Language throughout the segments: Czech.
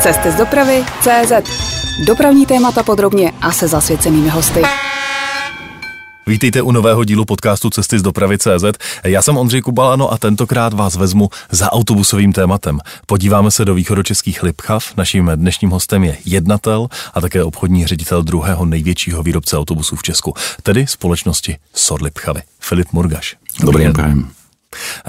Cesty z dopravy CZ. Dopravní témata podrobně a se zasvěcenými hosty. Vítejte u nového dílu podcastu Cesty z dopravy CZ. Já jsem Ondřej Kubalano a tentokrát vás vezmu za autobusovým tématem. Podíváme se do východočeských Lipchav. Naším dnešním hostem je jednatel a také obchodní ředitel druhého největšího výrobce autobusů v Česku, tedy společnosti SOR Lipchavy. Filip Murgaš. Dobrý den.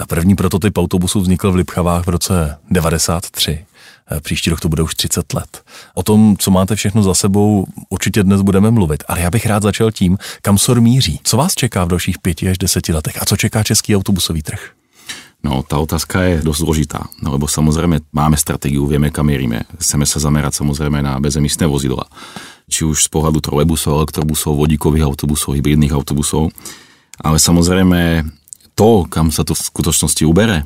První prototyp autobusu vznikl v Lipchavách v roce 93. Eh, příští rok to bude už 30 let. O tom, co máte všechno za sebou, určitě dnes budeme mluvit, ale já bych rád začal tím, kam SOR míří. Co vás čeká v dalších pěti až deseti letech a co čeká český autobusový trh? No, tá otázka je dosť zložitá, no, lebo samozrejme máme stratégiu, vieme, kam mierime. Chceme sa zamerať samozrejme na bezemisné vozidla. Či už z pohľadu trolejbusov, elektrobusov, vodíkových autobusov, hybridných autobusov. Ale samozrejme to, kam sa to v skutočnosti ubere,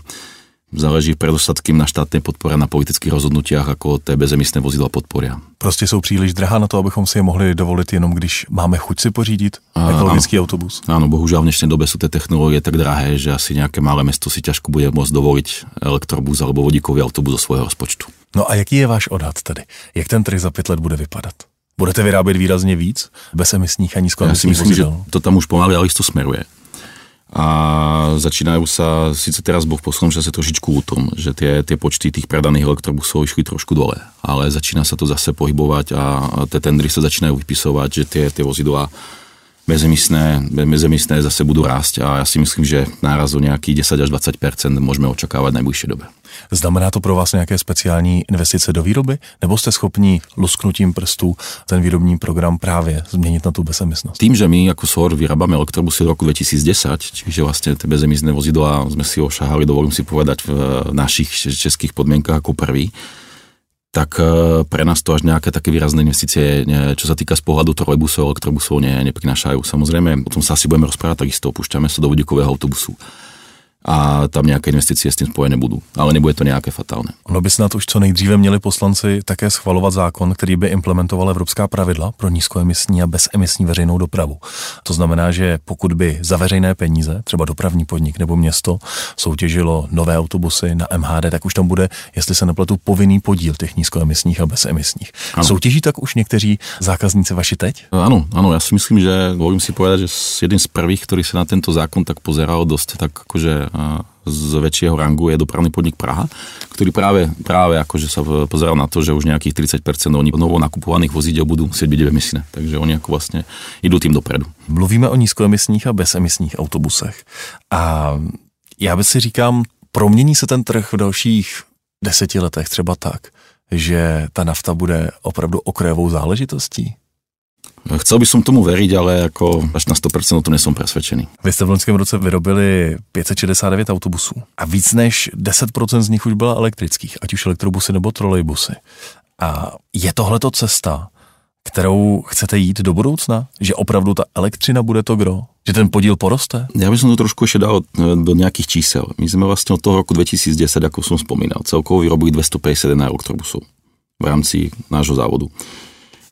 záleží predostatkým na štátnej podpore na politických rozhodnutiach, ako té bezemisné vozidla podporia. Prostě jsou příliš drahá na to, abychom si je mohli dovolit jenom, když máme chuť si pořídit ekologický áno, autobus. Áno, bohužiaľ v dnešnej dobe sú tie technológie tak drahé, že asi nejaké malé mesto si ťažko bude môcť dovoliť elektrobus alebo vodíkový autobus zo svojho rozpočtu. No a jaký je váš odhad tedy? Jak ten trh za pět let bude vypadat? Budete vyrábět výrazně víc bezemisních a Ja si nízkoemisních myslím, že vozidel? to tam už pomaly, ale isto smeruje. A začínajú sa, síce teraz bol v poslednom čase trošičku útom, že tie, tie počty tých predaných elektrobusov išli trošku dole, ale začína sa to zase pohybovať a tie tendry sa začínajú vypisovať, že tie, tie vozidlá bezemisné, bezemisné zase budú rásť a ja si myslím, že náraz o nejakých 10 až 20% môžeme očakávať v najbližšej dobe. Znamená to pro vás nějaké speciální investice do výroby? Nebo jste schopni lusknutím prstů ten výrobní program právě změnit na tu bezemisnost? Tým, že my ako SOR vyrábame elektrobusy od roku 2010, čiže vlastne tie bezemisné vozidlá sme si ošahali, dovolím si povedať, v našich českých podmienkach ako prvý, tak e, pre nás to až nejaké také výrazné investície, čo sa týka z pohľadu trolejbusov, elektrobusov, ne, neprinášajú. Samozrejme, o tom sa asi budeme rozprávať takisto, opúšťame sa do vodíkového autobusu a tam nějaké investice s tím spojené budou, ale nebude to nějaké fatálné. Ono by snad už co nejdříve měli poslanci také schvalovat zákon, který by implementoval evropská pravidla pro nízkoemisní a bezemisní veřejnou dopravu. To znamená, že pokud by za veřejné peníze, třeba dopravní podnik nebo město, soutěžilo nové autobusy na MHD, tak už tam bude, jestli se nepletu, povinný podíl těch nízkoemisních a bezemisních. Ano. Soutěží tak už někteří zákazníci vaši teď? Áno, áno, ja si myslím, že dovolím si povedať, že jedným z prvých, ktorý sa na tento zákon tak pozeral dosť tak akože a, z väčšieho rangu je dopravný podnik Praha, ktorý práve, práve akože sa pozeral na to, že už nejakých 30% oni novo nakupovaných vozidel budú musieť byť emisné. Takže oni ako vlastne idú tým dopredu. Mluvíme o nízkoemisních a bezemisních autobusech. A já by si říkám, promění se ten trh v dalších deseti letech třeba tak, že ta nafta bude opravdu okrajovou záležitostí? Chcel by som tomu veriť, ale ako až na 100% o to nesom presvedčený. Vy jste v loňském roce vyrobili 569 autobusů a víc než 10% z nich už byla elektrických, ať už elektrobusy nebo trolejbusy. A je tohleto cesta, kterou chcete jít do budoucna? Že opravdu ta elektřina bude to gro? Že ten podíl poroste? Ja by som to trošku ešte dal e, do nejakých čísel. My sme vlastne od toho roku 2010, ako som spomínal, celkovo vyrobili 251 elektrobusov v rámci nášho závodu.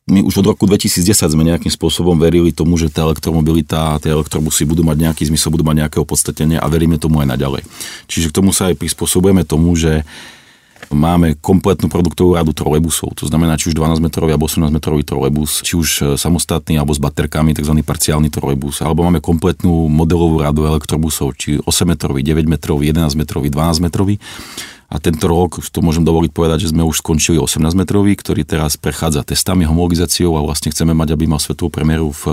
My už od roku 2010 sme nejakým spôsobom verili tomu, že tá elektromobilita, tie elektrobusy budú mať nejaký zmysel, budú mať nejaké opodstatnenie a veríme tomu aj naďalej. Čiže k tomu sa aj prispôsobujeme tomu, že máme kompletnú produktovú radu trolejbusov. To znamená, či už 12-metrový alebo 18-metrový trolejbus, či už e, samostatný alebo s baterkami, tzv. parciálny trolejbus, alebo máme kompletnú modelovú radu elektrobusov, či 8-metrový, 9-metrový, 11-metrový, 12-metrový. A tento rok, už to môžem dovoliť povedať, že sme už skončili 18-metrový, ktorý teraz prechádza testami, homologizáciou a vlastne chceme mať, aby mal svetovú premiéru v,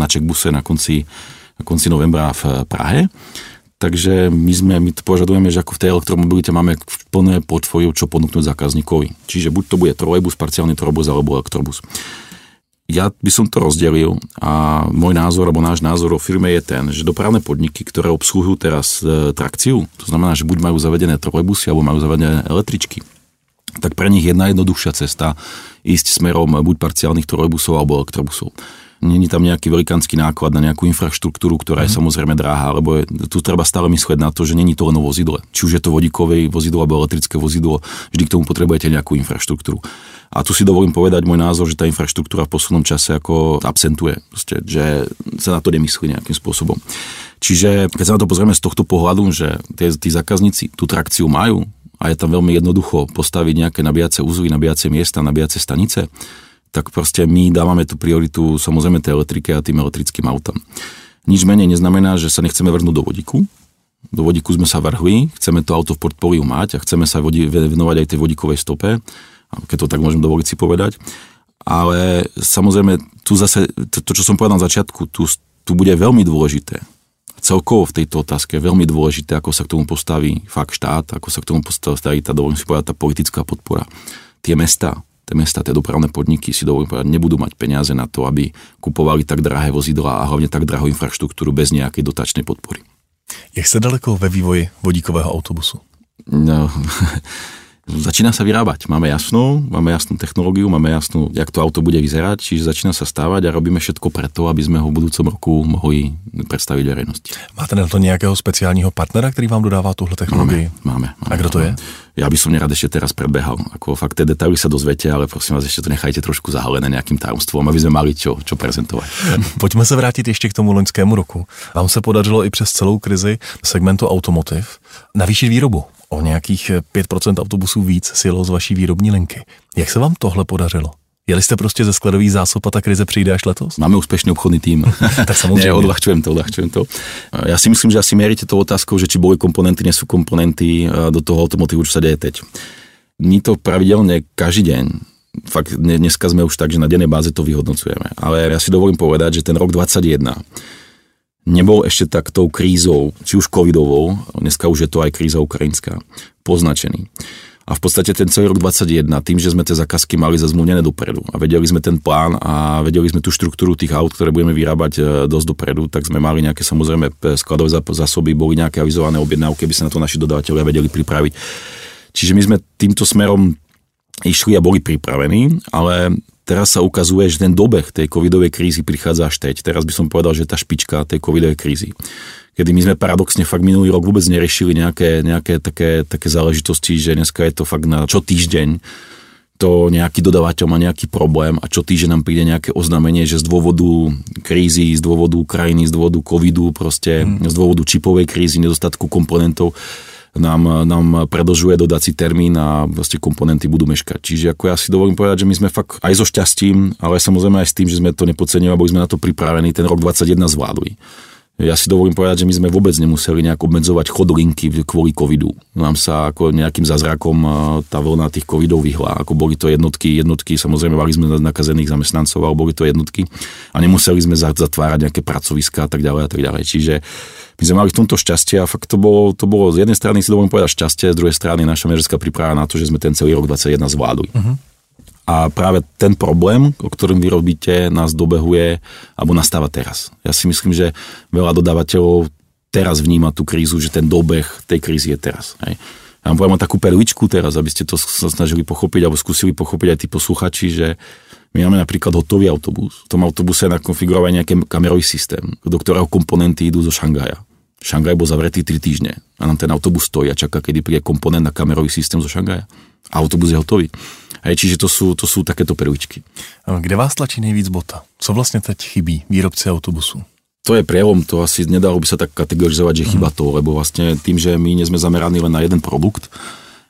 na Checkbuse na konci, na konci novembra v Prahe. Takže my, sme, my to požadujeme, že ako v tej elektromobilite máme plné portfólio, čo ponúknuť zákazníkovi. Čiže buď to bude trolejbus, parciálny trolejbus alebo elektrobus. Ja by som to rozdelil a môj názor, alebo náš názor o firme je ten, že dopravné podniky, ktoré obsluhujú teraz e, trakciu, to znamená, že buď majú zavedené trolejbusy alebo majú zavedené električky, tak pre nich je najjednoduchšia cesta ísť smerom buď parciálnych trolejbusov alebo elektrobusov. Není tam nejaký velikánsky náklad na nejakú infraštruktúru, ktorá je samozrejme drahá, lebo je, tu treba stále myslieť na to, že není to len o vozidle. Či už je to vodíkové vozidlo alebo elektrické vozidlo, vždy k tomu potrebujete nejakú infraštruktúru. A tu si dovolím povedať môj názor, že tá infraštruktúra v poslednom čase ako absentuje, proste, že sa na to nemyslí nejakým spôsobom. Čiže keď sa na to pozrieme z tohto pohľadu, že tí, tí zákazníci tú trakciu majú, a je tam veľmi jednoducho postaviť nejaké nabíjace uzly, nabíjace miesta, nabíjace stanice, tak proste my dávame tú prioritu samozrejme tej elektrike a tým elektrickým autám. Nič menej neznamená, že sa nechceme vrhnúť do vodíku. Do vodíku sme sa vrhli, chceme to auto v portfóliu mať a chceme sa venovať aj tej vodíkovej stope, keď to tak môžem dovoliť si povedať. Ale samozrejme, tu zase, to, to čo som povedal na začiatku, tu, tu bude veľmi dôležité celkovo v tejto otázke je veľmi dôležité, ako sa k tomu postaví fakt štát, ako sa k tomu postaví tá, dovolím si povedať, tá politická podpora. Tie mesta, tie mesta, tie dopravné podniky si dovolím povedať, nebudú mať peniaze na to, aby kupovali tak drahé vozidla a hlavne tak drahú infraštruktúru bez nejakej dotačnej podpory. Jak se daleko ve vývoji vodíkového autobusu? No, Začína sa vyrábať. Máme jasnú, máme jasnú technológiu, máme jasnú, jak to auto bude vyzerať, čiže začína sa stávať a robíme všetko preto, aby sme ho v budúcom roku mohli predstaviť verejnosti. Máte na to nějakého speciálního partnera, který vám dodává tuhle technologii? Máme. máme, máme a kdo to je? Ja by som nerad ešte teraz predbehal. Ako fakt tie detaily sa dozviete, ale prosím vás, ešte to nechajte trošku zahalené nejakým tajomstvom, aby sme mali čo, čo prezentovať. Pojďme se vrátit ještě k tomu loňskému roku. Vám se podařilo i přes celou krizi segmentu automotiv navýšit výrobu o nějakých 5% autobusů víc silo z vaší výrobní linky. Jak se vám tohle podařilo? Jeli jste prostě ze skladových zásob a ta krize přijde až letos? Máme úspešný obchodný tým. tak samozřejmě. Ne, odľahčujem to, odľahčujem to. Ja si myslím, že asi mierite tou otázkou, že či boli komponenty, nie sú komponenty do toho automotívu, čo sa deje teď. My to pravidelne každý deň fakt dneska sme už tak, že na dennej báze to vyhodnocujeme. Ale ja si dovolím povedať, že ten rok 2021 nebol ešte tak tou krízou, či už covidovou, dneska už je to aj kríza ukrajinská, poznačený. A v podstate ten celý rok 2021, tým, že sme tie zákazky mali zazmluvnené dopredu a vedeli sme ten plán a vedeli sme tú štruktúru tých aut, ktoré budeme vyrábať e, dosť dopredu, tak sme mali nejaké samozrejme skladové zásoby, boli nejaké avizované objednávky, aby sa na to naši dodávateľia vedeli pripraviť. Čiže my sme týmto smerom išli a boli pripravení, ale teraz sa ukazuje, že ten dobeh tej covidovej krízy prichádza až teď. Teraz by som povedal, že tá špička tej covidovej krízy. Kedy my sme paradoxne fakt minulý rok vôbec neriešili nejaké, nejaké také, také záležitosti, že dneska je to fakt na čo týždeň to nejaký dodavateľ má nejaký problém a čo týždeň nám príde nejaké oznámenie, že z dôvodu krízy, z dôvodu krajiny, z dôvodu covidu, proste hmm. z dôvodu čipovej krízy, nedostatku komponentov, nám, nám predlžuje dodací termín a vlastne komponenty budú meškať. Čiže ako ja si dovolím povedať, že my sme fakt aj so šťastím, ale samozrejme aj s tým, že sme to nepodcenili, boli sme na to pripravení, ten rok 21 zvládli. Ja si dovolím povedať, že my sme vôbec nemuseli nejak obmedzovať chod linky kvôli covidu. Nám sa ako nejakým zázrakom tá vlna tých covidov vyhla. Ako boli to jednotky, jednotky, samozrejme mali sme nakazených zamestnancov, ale boli to jednotky a nemuseli sme zatvárať nejaké pracoviská a tak ďalej a tak ďalej. Čiže my sme mali v tomto šťastie a fakt to bolo, to bolo z jednej strany si dovolím povedať šťastie, z druhej strany naša manažerská príprava na to, že sme ten celý rok 21 zvládli. Uh-huh. A práve ten problém, o ktorom vy robíte, nás dobehuje, alebo nastáva teraz. Ja si myslím, že veľa dodávateľov teraz vníma tú krízu, že ten dobeh tej krízy je teraz. Hej. Ja vám poviem takú perličku teraz, aby ste to sa snažili pochopiť, alebo skúsili pochopiť aj tí posluchači, že my máme napríklad hotový autobus. V tom autobuse je nakonfigurovaný nejaký kamerový systém, do ktorého komponenty idú zo Šangaja. Šangaj bol zavretý 3 týždne a nám ten autobus stojí a čaká, kedy príde komponent na kamerový systém zo Šangaja. A autobus je hotový. Čiže to sú, to sú takéto perličky. Kde vás tlačí nejvíc bota? Co vlastně teď chybí výrobci autobusu? To je prielom, to asi nedalo by sa tak kategorizovať, že chyba mhm. to, lebo vlastne tým, že my nie sme zameraní len na jeden produkt,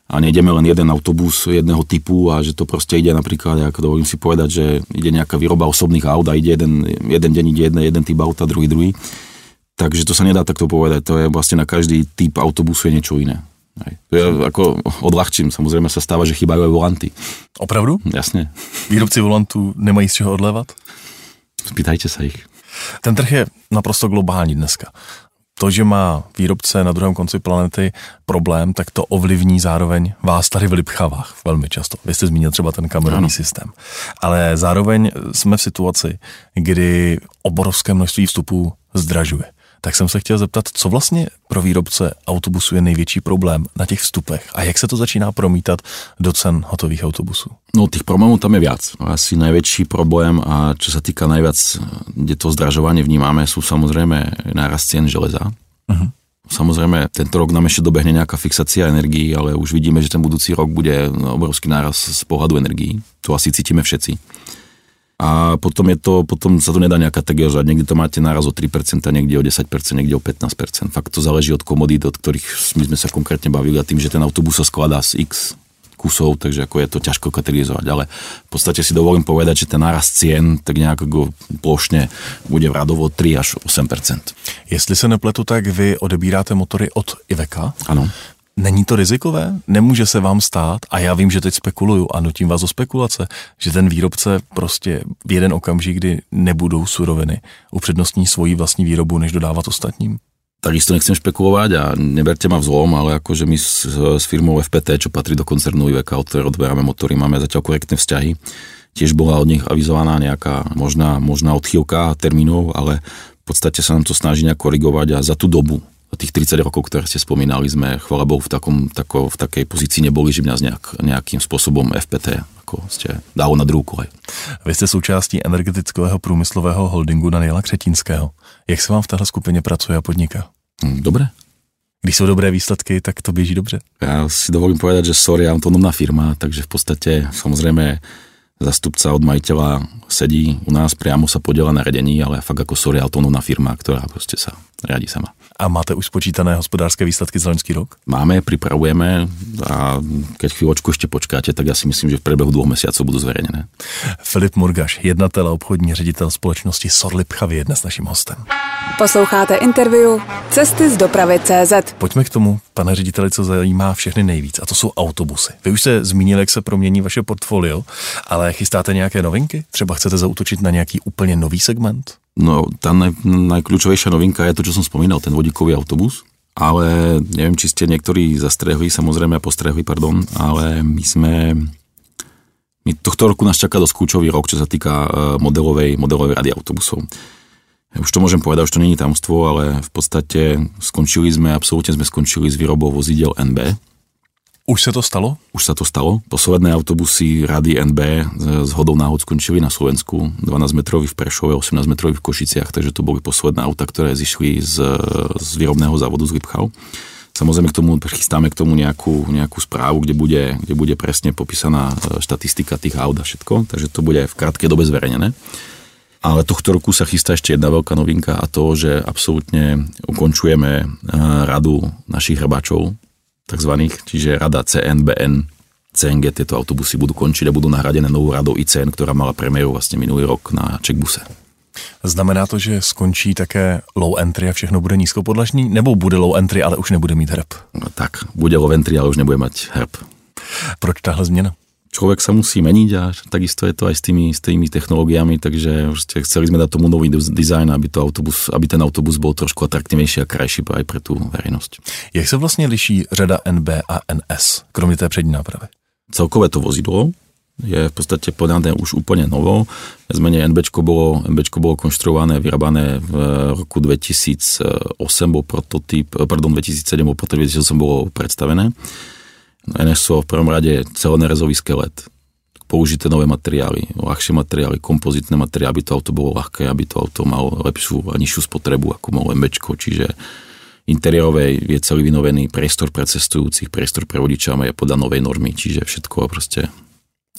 a nejdeme len jeden autobus jedného typu a že to proste ide napríklad, ako dovolím si povedať, že ide nejaká výroba osobných aut a ide jeden, jeden deň ide jeden, jeden typ auta, druhý druhý. Takže to sa nedá takto povedať, to je vlastne na každý typ autobusu je niečo iné. Hej. To je ako odľahčím, samozrejme sa stáva, že chýbajú aj volanty. Opravdu? Jasne. Výrobci volantů nemají z čeho odlévat? Spýtajte sa ich. Ten trh je naprosto globální dneska. To, že má výrobce na druhém konci planety problém, tak to ovlivní zároveň vás tady v Lipchavách velmi často. Vy jste zmínil třeba ten kamerový systém. Ale zároveň jsme v situaci, kdy obrovské množství vstupů zdražuje tak jsem se chtěl zeptat, co vlastně pro výrobce autobusu je největší problém na těch vstupech a jak se to začíná promítat do cen hotových autobusů? No tých problémov tam je viac. No, asi najväčší problém a čo sa týka najviac, kde to zdražovanie vnímame, sú samozrejme nárast cien železa. Uh-huh. Samozrejme, tento rok nám ešte dobehne nejaká fixácia energií, ale už vidíme, že ten budúci rok bude obrovský náraz z pohľadu energií. To asi cítime všetci. A potom, je to, potom sa to nedá nejak kategorizovať. Niekde to máte náraz o 3%, niekde o 10%, niekde o 15%. Fakt to záleží od komodít, od ktorých my sme sa konkrétne bavili a tým, že ten autobus sa skladá z x kusov, takže ako je to ťažko kategorizovať. Ale v podstate si dovolím povedať, že ten náraz cien tak nejak ako plošne bude v radovo 3 až 8%. Jestli se nepletu, tak vy odebíráte motory od Iveka. Ano. Není to rizikové? Nemůže se vám stát, a já vím, že teď spekuluju a nutím vás o spekulace, že ten výrobce prostě v jeden okamžik, kdy nebudou suroviny, upřednostní svoji vlastní výrobu, než dodávat ostatním? Takisto nechcem špekulovať a neberte ma vzlom, ale akože my s, s firmou FPT, čo patrí do koncernu Iveca, od ktorej odberáme motory, máme zatiaľ korektné vzťahy. Tiež bola od nich avizovaná nejaká možná, možná odchýlka termínov, ale v podstate sa nám to snaží nejak korigovať a za tú dobu, tých 30 rokov, ktoré ste spomínali, sme, chvala Bohu, v, takom, tako, v takej pozícii neboli, že by nás nejak, nejakým spôsobom FPT ako ste dalo na druhou kolej. Vy jste součástí energetického průmyslového holdingu Daniela Křetínského. Jak se vám v téhle skupině pracuje a podniká? Hm, dobre. Když jsou dobré výsledky, tak to běží dobře. Ja si dovolím povedať, že Sor je autonómna firma, takže v podstate samozrejme zastupca od majiteľa sedí u nás, priamo sa podiela na redení, ale fakt ako Sor je autonómna firma, ktorá proste sa riadi sama. A máte už spočítané hospodářské výsledky za loňský rok? Máme, pripravujeme a keď chvíľočku ešte počkáte, tak ja si myslím, že v priebehu dvoch mesiacov budú zverejnené. Filip Murgaš, jednatel a obchodní ředitel společnosti Sorlip Chavy je dnes naším hostem. Posloucháte interview Cesty z dopravy CZ. Pojďme k tomu, pane řediteli, co zajímá všechny nejvíc, a to jsou autobusy. Vy už se zmínili, jak se promění vaše portfolio, ale chystáte nějaké novinky? Třeba chcete zautočit na nějaký úplně nový segment? No, tá naj, najkľúčovejšia novinka je to, čo som spomínal, ten vodíkový autobus. Ale neviem, či ste niektorí zastrehli, samozrejme, postrehli, pardon, ale my sme... My tohto roku nás čaká dosť kľúčový rok, čo sa týka e, modelovej, modelovej rady autobusov. Už to môžem povedať, už to není tamstvo, ale v podstate skončili sme, absolútne sme skončili s výrobou vozidel NB, už se to stalo? Už sa to stalo. Posledné autobusy Rady NB z hodou náhod skončili na Slovensku. 12 metrový v Prešove, 18 metrový v Košiciach, takže to boli posledné auta, ktoré zišli z, z výrobného závodu z Lipchau. Samozrejme k tomu chystáme k tomu nejakú, nejakú správu, kde bude, kde bude presne popísaná e, štatistika tých aut a všetko, takže to bude v krátkej dobe zverejnené. Ale tohto roku sa chystá ešte jedna veľká novinka a to, že absolútne ukončujeme e, radu našich hrbáčov, takzvaných, čiže rada CNBN, CNG, tieto autobusy budú končiť a budú nahradené novou radou ICN, ktorá mala premiéru vlastne minulý rok na Čekbuse. Znamená to, že skončí také low entry a všechno bude nízkopodlažní, nebo bude low entry, ale už nebude mít herb? No, tak, bude low entry, ale už nebude mať herb. Proč tahle změna? Človek sa musí meniť a takisto je to aj s tými, s tými technológiami, takže chceli sme dať tomu nový dizajn, aby, to autobus, aby ten autobus bol trošku atraktívnejší a krajší aj pre tú verejnosť. Jak sa vlastne liší řada NB a NS, kromě té přední nápravy? Celkové to vozidlo je v podstate podané už úplne novo. Zmene NBčko bolo, NBčko bolo konštruované, vyrábané v roku 2008 bol prototyp, pardon, 2007 bol prototyp, 2008 bolo predstavené. NSO v prvom rade celonerezový skelet, použité nové materiály, ľahšie materiály, kompozitné materiály, aby to auto bolo ľahké, aby to auto malo lepšiu a nižšiu spotrebu, ako malo MBčko, čiže interiérové je celý vynovený priestor pre cestujúcich, priestor pre vodiča je podľa novej normy, čiže všetko prostě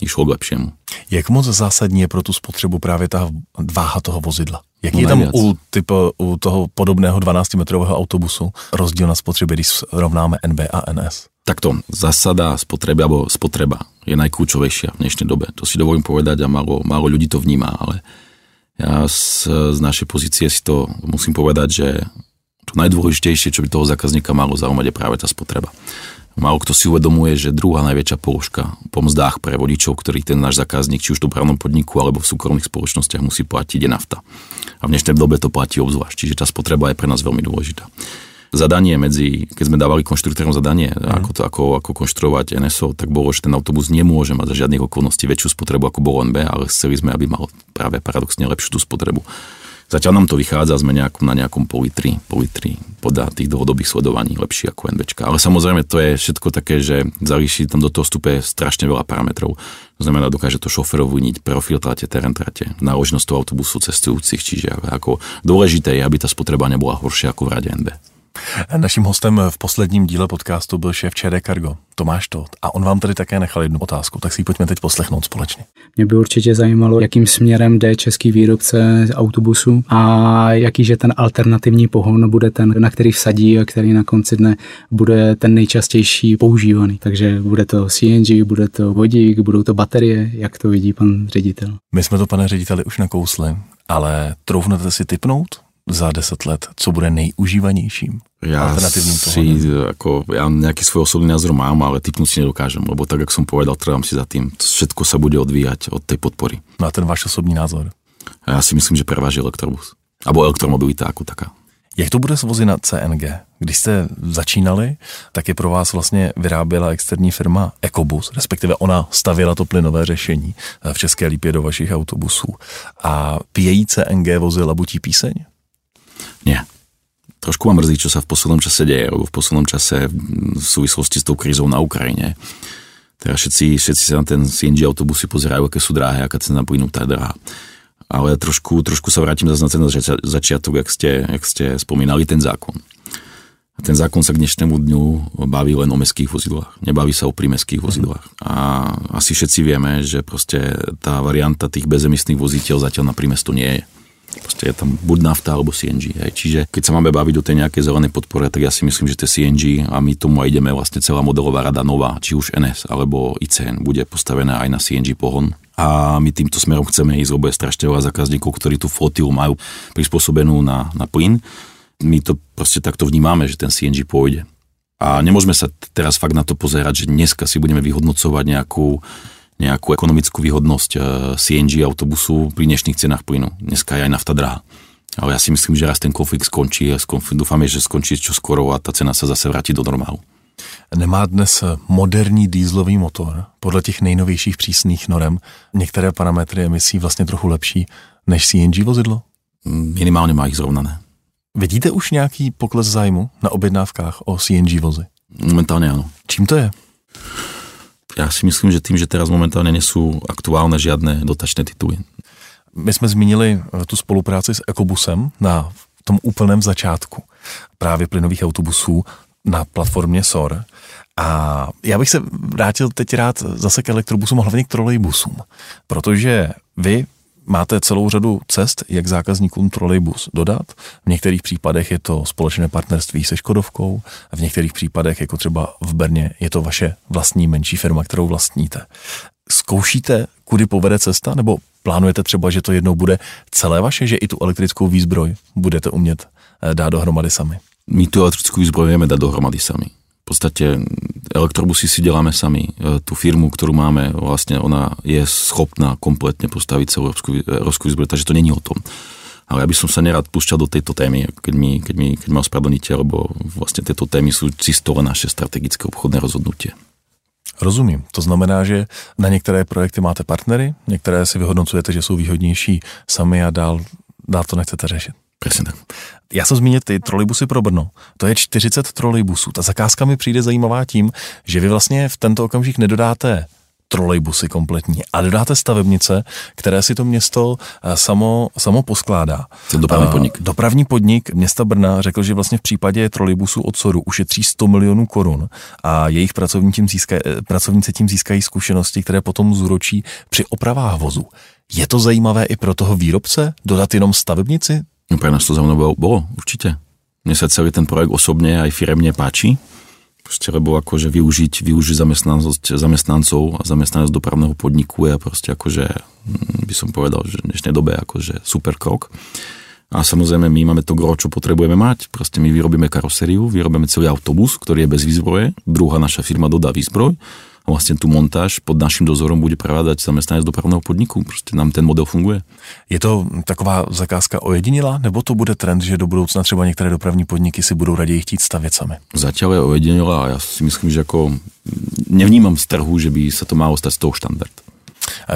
išlo k lepšiemu. Jak moc zásadní je pro tu spotřebu právě ta váha toho vozidla? Jaký no je tam u, typ, u toho podobného 12-metrového autobusu rozdíl na spotřebě, když rovnáme NB a NS? Takto, zasada spotreby alebo spotreba je najkľúčovejšia v dnešnej dobe. To si dovolím povedať a málo, málo ľudí to vníma, ale ja z, z našej pozície si to musím povedať, že to najdôležitejšie, čo by toho zákazníka malo zaujímať, je práve tá spotreba. Málo kto si uvedomuje, že druhá najväčšia položka po mzdách pre vodičov, ktorých ten náš zákazník, či už v dopravnom podniku alebo v súkromných spoločnostiach musí platiť, je nafta. A v dnešnej dobe to platí obzvlášť, čiže tá spotreba je pre nás veľmi dôležitá zadanie medzi, keď sme dávali konštruktorom zadanie, mm. ako, to, ako, ako konštruovať NSO, tak bolo, že ten autobus nemôže mať za žiadnych okolností väčšiu spotrebu ako bol NB, ale chceli sme, aby mal práve paradoxne lepšiu tú spotrebu. Zatiaľ nám to vychádza, sme nejakom, na nejakom politri, politri podľa tých dlhodobých sledovaní lepší ako NBčka. Ale samozrejme to je všetko také, že zalíši tam do toho vstupe strašne veľa parametrov. To znamená, dokáže to šoferov viniť, profil trate, terén trate, náložnosť toho autobusu cestujúcich, čiže ako dôležité je, aby tá spotreba nebola horšia ako v rade NB. Naším hostem v posledním díle podcastu byl šéf ČD Cargo, Tomáš Todt. A on vám tady také nechal jednu otázku, tak si ji pojďme teď poslechnout společně. Mě by určitě zajímalo, jakým směrem jde český výrobce autobusu a jaký že ten alternativní pohon bude ten, na který vsadí a který na konci dne bude ten nejčastější používaný. Takže bude to CNG, bude to vodík, budou to baterie, jak to vidí pan ředitel. My jsme to, pane řediteli, už nakousli, ale troufnete si typnout, za 10 let, co bude nejužívanějším ja alternatívnym si, ako, ja nejaký svoj osobný názor mám, ale typnúť si nedokážem, lebo tak, jak som povedal, trvám si za tým. Všetko sa bude odvíjať od tej podpory. No a ten váš osobní názor? Ja si myslím, že preváži elektrobus. Abo elektromobilita ako taká. Jak to bude s vozy na CNG? Když jste začínali, tak je pro vás vlastně vyráběla externí firma Ecobus, respektive ona stavěla to plynové řešení v České lípě do vašich autobusů. A pějí CNG vozy labutí píseň? Nie. Trošku ma mrzí, čo sa v poslednom čase deje, v poslednom čase v súvislosti s tou krízou na Ukrajine. Teraz všetci, všetci sa na ten CNG autobusy pozerajú, aké sú drahé, aká cena plynu tá drahá. Ale trošku, trošku sa vrátim zase na ten začiatok, jak ste, jak ste spomínali ten zákon. A ten zákon sa k dnešnému dňu baví len o mestských vozidlách. Nebaví sa o prímeských vozidlách. A asi všetci vieme, že proste tá varianta tých bezemisných voziteľ zatiaľ na prímesto nie je. Proste je tam buď nafta alebo CNG. Hej. Čiže keď sa máme baviť o tej nejakej zelenej podpore, tak ja si myslím, že tie CNG a my tomu aj ideme vlastne celá modelová rada nová, či už NS alebo ICN bude postavená aj na CNG pohon. A my týmto smerom chceme ísť, je strašne veľa zákazníkov, ktorí tú flotilu majú prispôsobenú na, na plyn. My to proste takto vnímame, že ten CNG pôjde. A nemôžeme sa teraz fakt na to pozerať, že dneska si budeme vyhodnocovať nejakú nejakú ekonomickú výhodnosť eh, CNG autobusu pri dnešných cenách plynu. Dneska je aj nafta drahá. Ale ja si myslím, že raz ten konflikt skončí a že skončí čo skoro a ta cena sa zase vrátí do normálu. Nemá dnes moderní dýzlový motor podle těch nejnovějších přísných norem některé parametry emisí vlastně trochu lepší než CNG vozidlo? Minimálně má ich zrovnané. Vidíte už nějaký pokles zájmu na objednávkách o CNG vozy? Momentálně ano. Čím to je? Ja si myslím, že tým, že teraz momentálne nesú aktuálne žiadne dotačné tituly. My jsme zmínili eh, tu spolupráci s Ekobusem na tom úplném začátku právě plynových autobusů na platformě SOR. A já bych se vrátil teď rád zase k elektrobusům a hlavně k trolejbusům, protože vy máte celou řadu cest, jak zákazníkům trolejbus dodat. V některých případech je to společné partnerství se Škodovkou, v některých případech, jako třeba v Brně, je to vaše vlastní menší firma, kterou vlastníte. Zkoušíte, kudy povede cesta, nebo plánujete třeba, že to jednou bude celé vaše, že i tu elektrickou výzbroj budete umět eh, dát dohromady sami? My tu elektrickou výzbroj vieme dať dohromady sami podstate elektrobusy si deláme sami. E, tú firmu, ktorú máme, vlastne ona je schopná kompletne postaviť celú európsku výzbroj, takže to není o tom. Ale ja by som sa nerad púšťal do tejto témy, keď mi, keď mi, keď ma ospravedlníte, lebo vlastne tieto témy sú čisto naše strategické obchodné rozhodnutie. Rozumím. To znamená, že na některé projekty máte partnery, některé si vyhodnocujete, že jsou výhodnější sami a dál, dál to nechcete řešit. Presne tak. Já jsem zmínil ty trolejbusy pro Brno. To je 40 trolejbusů. Ta zakázka mi přijde zajímavá tím, že vy vlastně v tento okamžik nedodáte trolejbusy kompletní a dodáte stavebnice, které si to město eh, samo, samo poskládá. To dopravní podnik. Dopravní podnik města Brna řekl, že vlastně v případě trolejbusů od Soru ušetří 100 milionů korun a jejich pracovníci tím, získají, eh, pracovníci tím získají zkušenosti, které potom zúročí při opravách vozu. Je to zajímavé i pro toho výrobce dodat jenom stavebnici? No pre nás to zaujímavé bolo, určite. Mne sa celý ten projekt osobne aj firemne páči, proste, lebo akože využiť, využiť zamestnancov a zamestnanosť dopravného podniku je proste akože, hm, by som povedal, že v dnešnej dobe akože super krok. A samozrejme my máme to gro, čo potrebujeme mať. Proste my vyrobíme karosériu, vyrobíme celý autobus, ktorý je bez výzbroje. Druhá naša firma dodá výzbroj vlastne tú montáž pod naším dozorom bude prevádzať zamestnanec dopravného podniku. Prostě nám ten model funguje. Je to taková zakázka ojedinila, nebo to bude trend, že do budoucna třeba některé dopravní podniky si budou raději chtít stavět sami? Zatiaľ je ojedinila a ja si myslím, že ako nevnímam z trhu, že by sa to malo stať z toho štandard.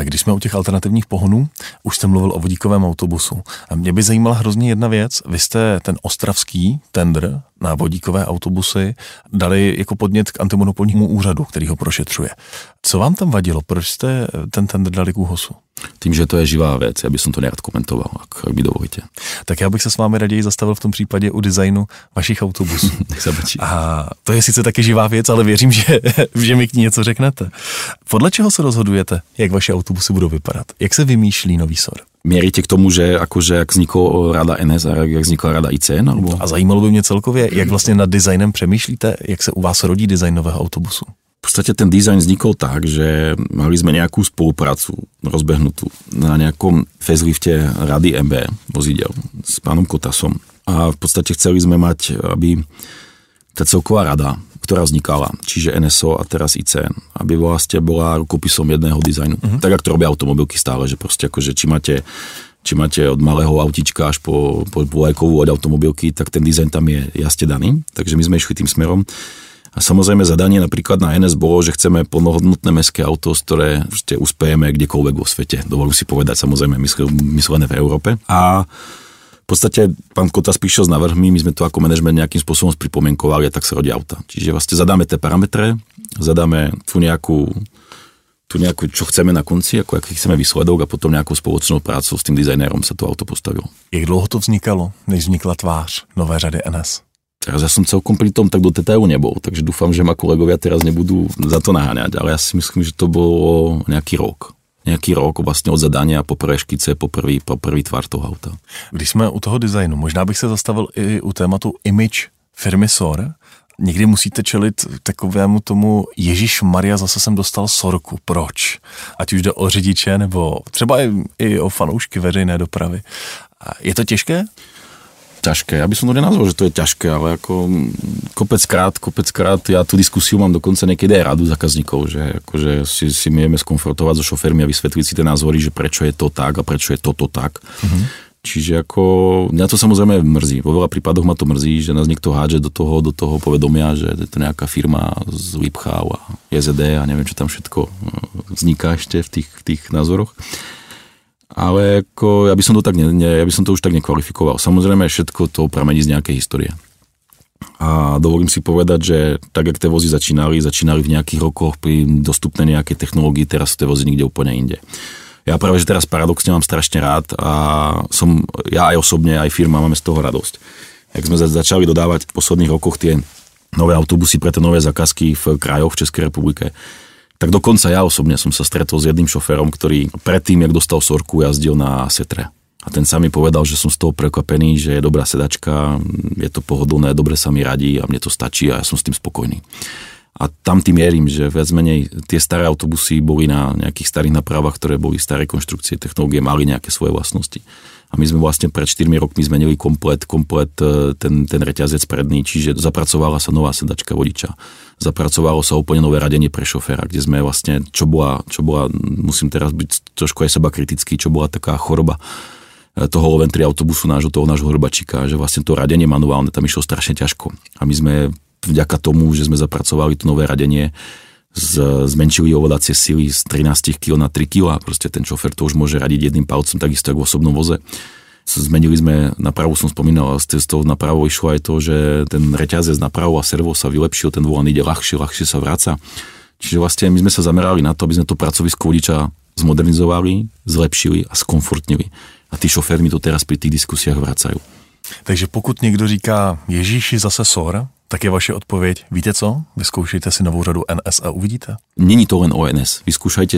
Když jsme u těch alternativních pohonů, už jste mluvil o vodíkovém autobusu. A mě by zajímala hrozně jedna věc. Vy jste ten ostravský tender na vodíkové autobusy dali jako podnět k antimonopolnímu úřadu, který ho prošetřuje. Co vám tam vadilo? Proč jste ten tender dali k úhosu? Tým, že to je živá věc, já bych to nerad komentoval, ak, ak by dovolíte. Tak já bych se s vámi raději zastavil v tom případě u designu vašich autobusů. A to je sice taky živá věc, ale věřím, že, že mi k ní něco řeknete. Podle čeho se rozhodujete, jak vaše autobusy budou vypadat? Jak se vymýšlí nový SOR? Měříte k tomu, že akože jak vznikla rada NS a jak vznikla rada ICN? Alebo? A zajímalo by mě celkově, jak vlastně nad designem přemýšlíte, jak se u vás rodí design nového autobusu? V podstate ten dizajn vznikol tak, že mali sme nejakú spoluprácu rozbehnutú na nejakom facelifte Rady MB vozidel s pánom Kotasom. A v podstate chceli sme mať, aby tá celková rada, ktorá vznikala, čiže NSO a teraz ICN, aby vlastne bola rukopisom jedného dizajnu. Uh-huh. Tak, ako to robia automobilky stále, že proste akože či máte či máte od malého autička až po, po, po od automobilky, tak ten dizajn tam je jasne daný. Takže my sme išli tým smerom. A samozrejme zadanie napríklad na NS bolo, že chceme plnohodnotné mestské auto, z ktoré prostě uspejeme kdekoľvek vo svete. Dovolím si povedať samozrejme myslené v Európe. A podstate pán Kotas prišiel s návrhmi, my sme to ako manažment nejakým spôsobom spripomienkovali a tak sa rodí auta. Čiže vlastne zadáme tie parametre, zadáme tu nejakú tu nejakú, čo chceme na konci, ako aký chceme výsledok a potom nejakou spoločnou prácou s tým dizajnérom sa to auto postavilo. Jak dlouho to vznikalo, než vznikla tvář nové řady NS? Teraz ja som celkom pri tom tak do detailu nebol, takže dúfam, že ma kolegovia teraz nebudú za to naháňať, ale ja si myslím, že to bolo nejaký rok. Nějaký rok vlastně od zadania po prvé škice, po prvý, po prvý tvar toho auta. Když jsme u toho designu, možná bych se zastavil i u tématu image firmy SOR. Někdy musíte čelit takovému tomu Ježíš Maria, zase jsem dostal sorku. Proč? Ať už jde o řidiče, nebo třeba i, i o fanoušky veřejné dopravy. Je to těžké? Ťažké. Ja by som to nenazval, že to je ťažké, ale ako kopec krát, kopec krát, ja tú diskusiu mám dokonca niekedy aj radu zákazníkov, že akože si, si vieme skonfrontovať so šoférmi a vysvetliť si tie názory, že prečo je to tak a prečo je toto tak. Mm-hmm. Čiže ako, mňa to samozrejme mrzí. Vo veľa prípadoch ma to mrzí, že nás niekto hádže do toho, do toho povedomia, že je to nejaká firma z Lipchau a JZD a neviem, čo tam všetko vzniká ešte v tých, v tých názoroch ale ako, ja by som to tak ne, ne, ja by to už tak nekvalifikoval. Samozrejme, všetko to pramení z nejakej histórie. A dovolím si povedať, že tak, jak tie vozy začínali, začínali v nejakých rokoch pri dostupné nejakej technológii, teraz sú tie vozy niekde úplne inde. Ja práve, že teraz paradoxne mám strašne rád a som, ja aj osobne, aj firma máme z toho radosť. Jak sme začali dodávať v posledných rokoch tie nové autobusy pre tie nové zakazky v krajoch v Českej republike, tak dokonca ja osobne som sa stretol s jedným šoférom, ktorý predtým, jak dostal sorku, jazdil na setre. A ten sa mi povedal, že som z toho prekvapený, že je dobrá sedačka, je to pohodlné, dobre sa mi radí a mne to stačí a ja som s tým spokojný. A tam tým mierim, že viac menej tie staré autobusy boli na nejakých starých napravách, ktoré boli staré konštrukcie, technológie, mali nejaké svoje vlastnosti. A my sme vlastne pred 4 rokmi zmenili komplet, komplet e, ten, ten reťazec predný, čiže zapracovala sa nová sedačka vodiča zapracovalo sa úplne nové radenie pre šoféra, kde sme vlastne, čo bola, čo bola musím teraz byť trošku aj seba kritický, čo bola taká choroba eh, toho Loventry autobusu nášho, toho nášho hrobačíka, že vlastne to radenie manuálne tam išlo strašne ťažko. A my sme vďaka tomu, že sme zapracovali to nové radenie, z, zmenšili ovládacie sily z 13 kg na 3 kg a proste ten šofer to už môže radiť jedným palcom, takisto ako v osobnom voze Zmenili sme, napravo som spomínal, z toho napravo išlo aj to, že ten reťazec napravo a servo sa vylepšil, ten volan ide ľahšie, ľahšie sa vraca. Čiže vlastne my sme sa zamerali na to, aby sme to pracovisko vodiča zmodernizovali, zlepšili a skomfortnili. A tí šoféry mi to teraz pri tých diskusiách vracajú. Takže pokud někdo říká Ježíši zase SOR, tak je vaše odpověď, víte co, vyzkoušejte si novou radu NS a uvidíte. Není to len o NS.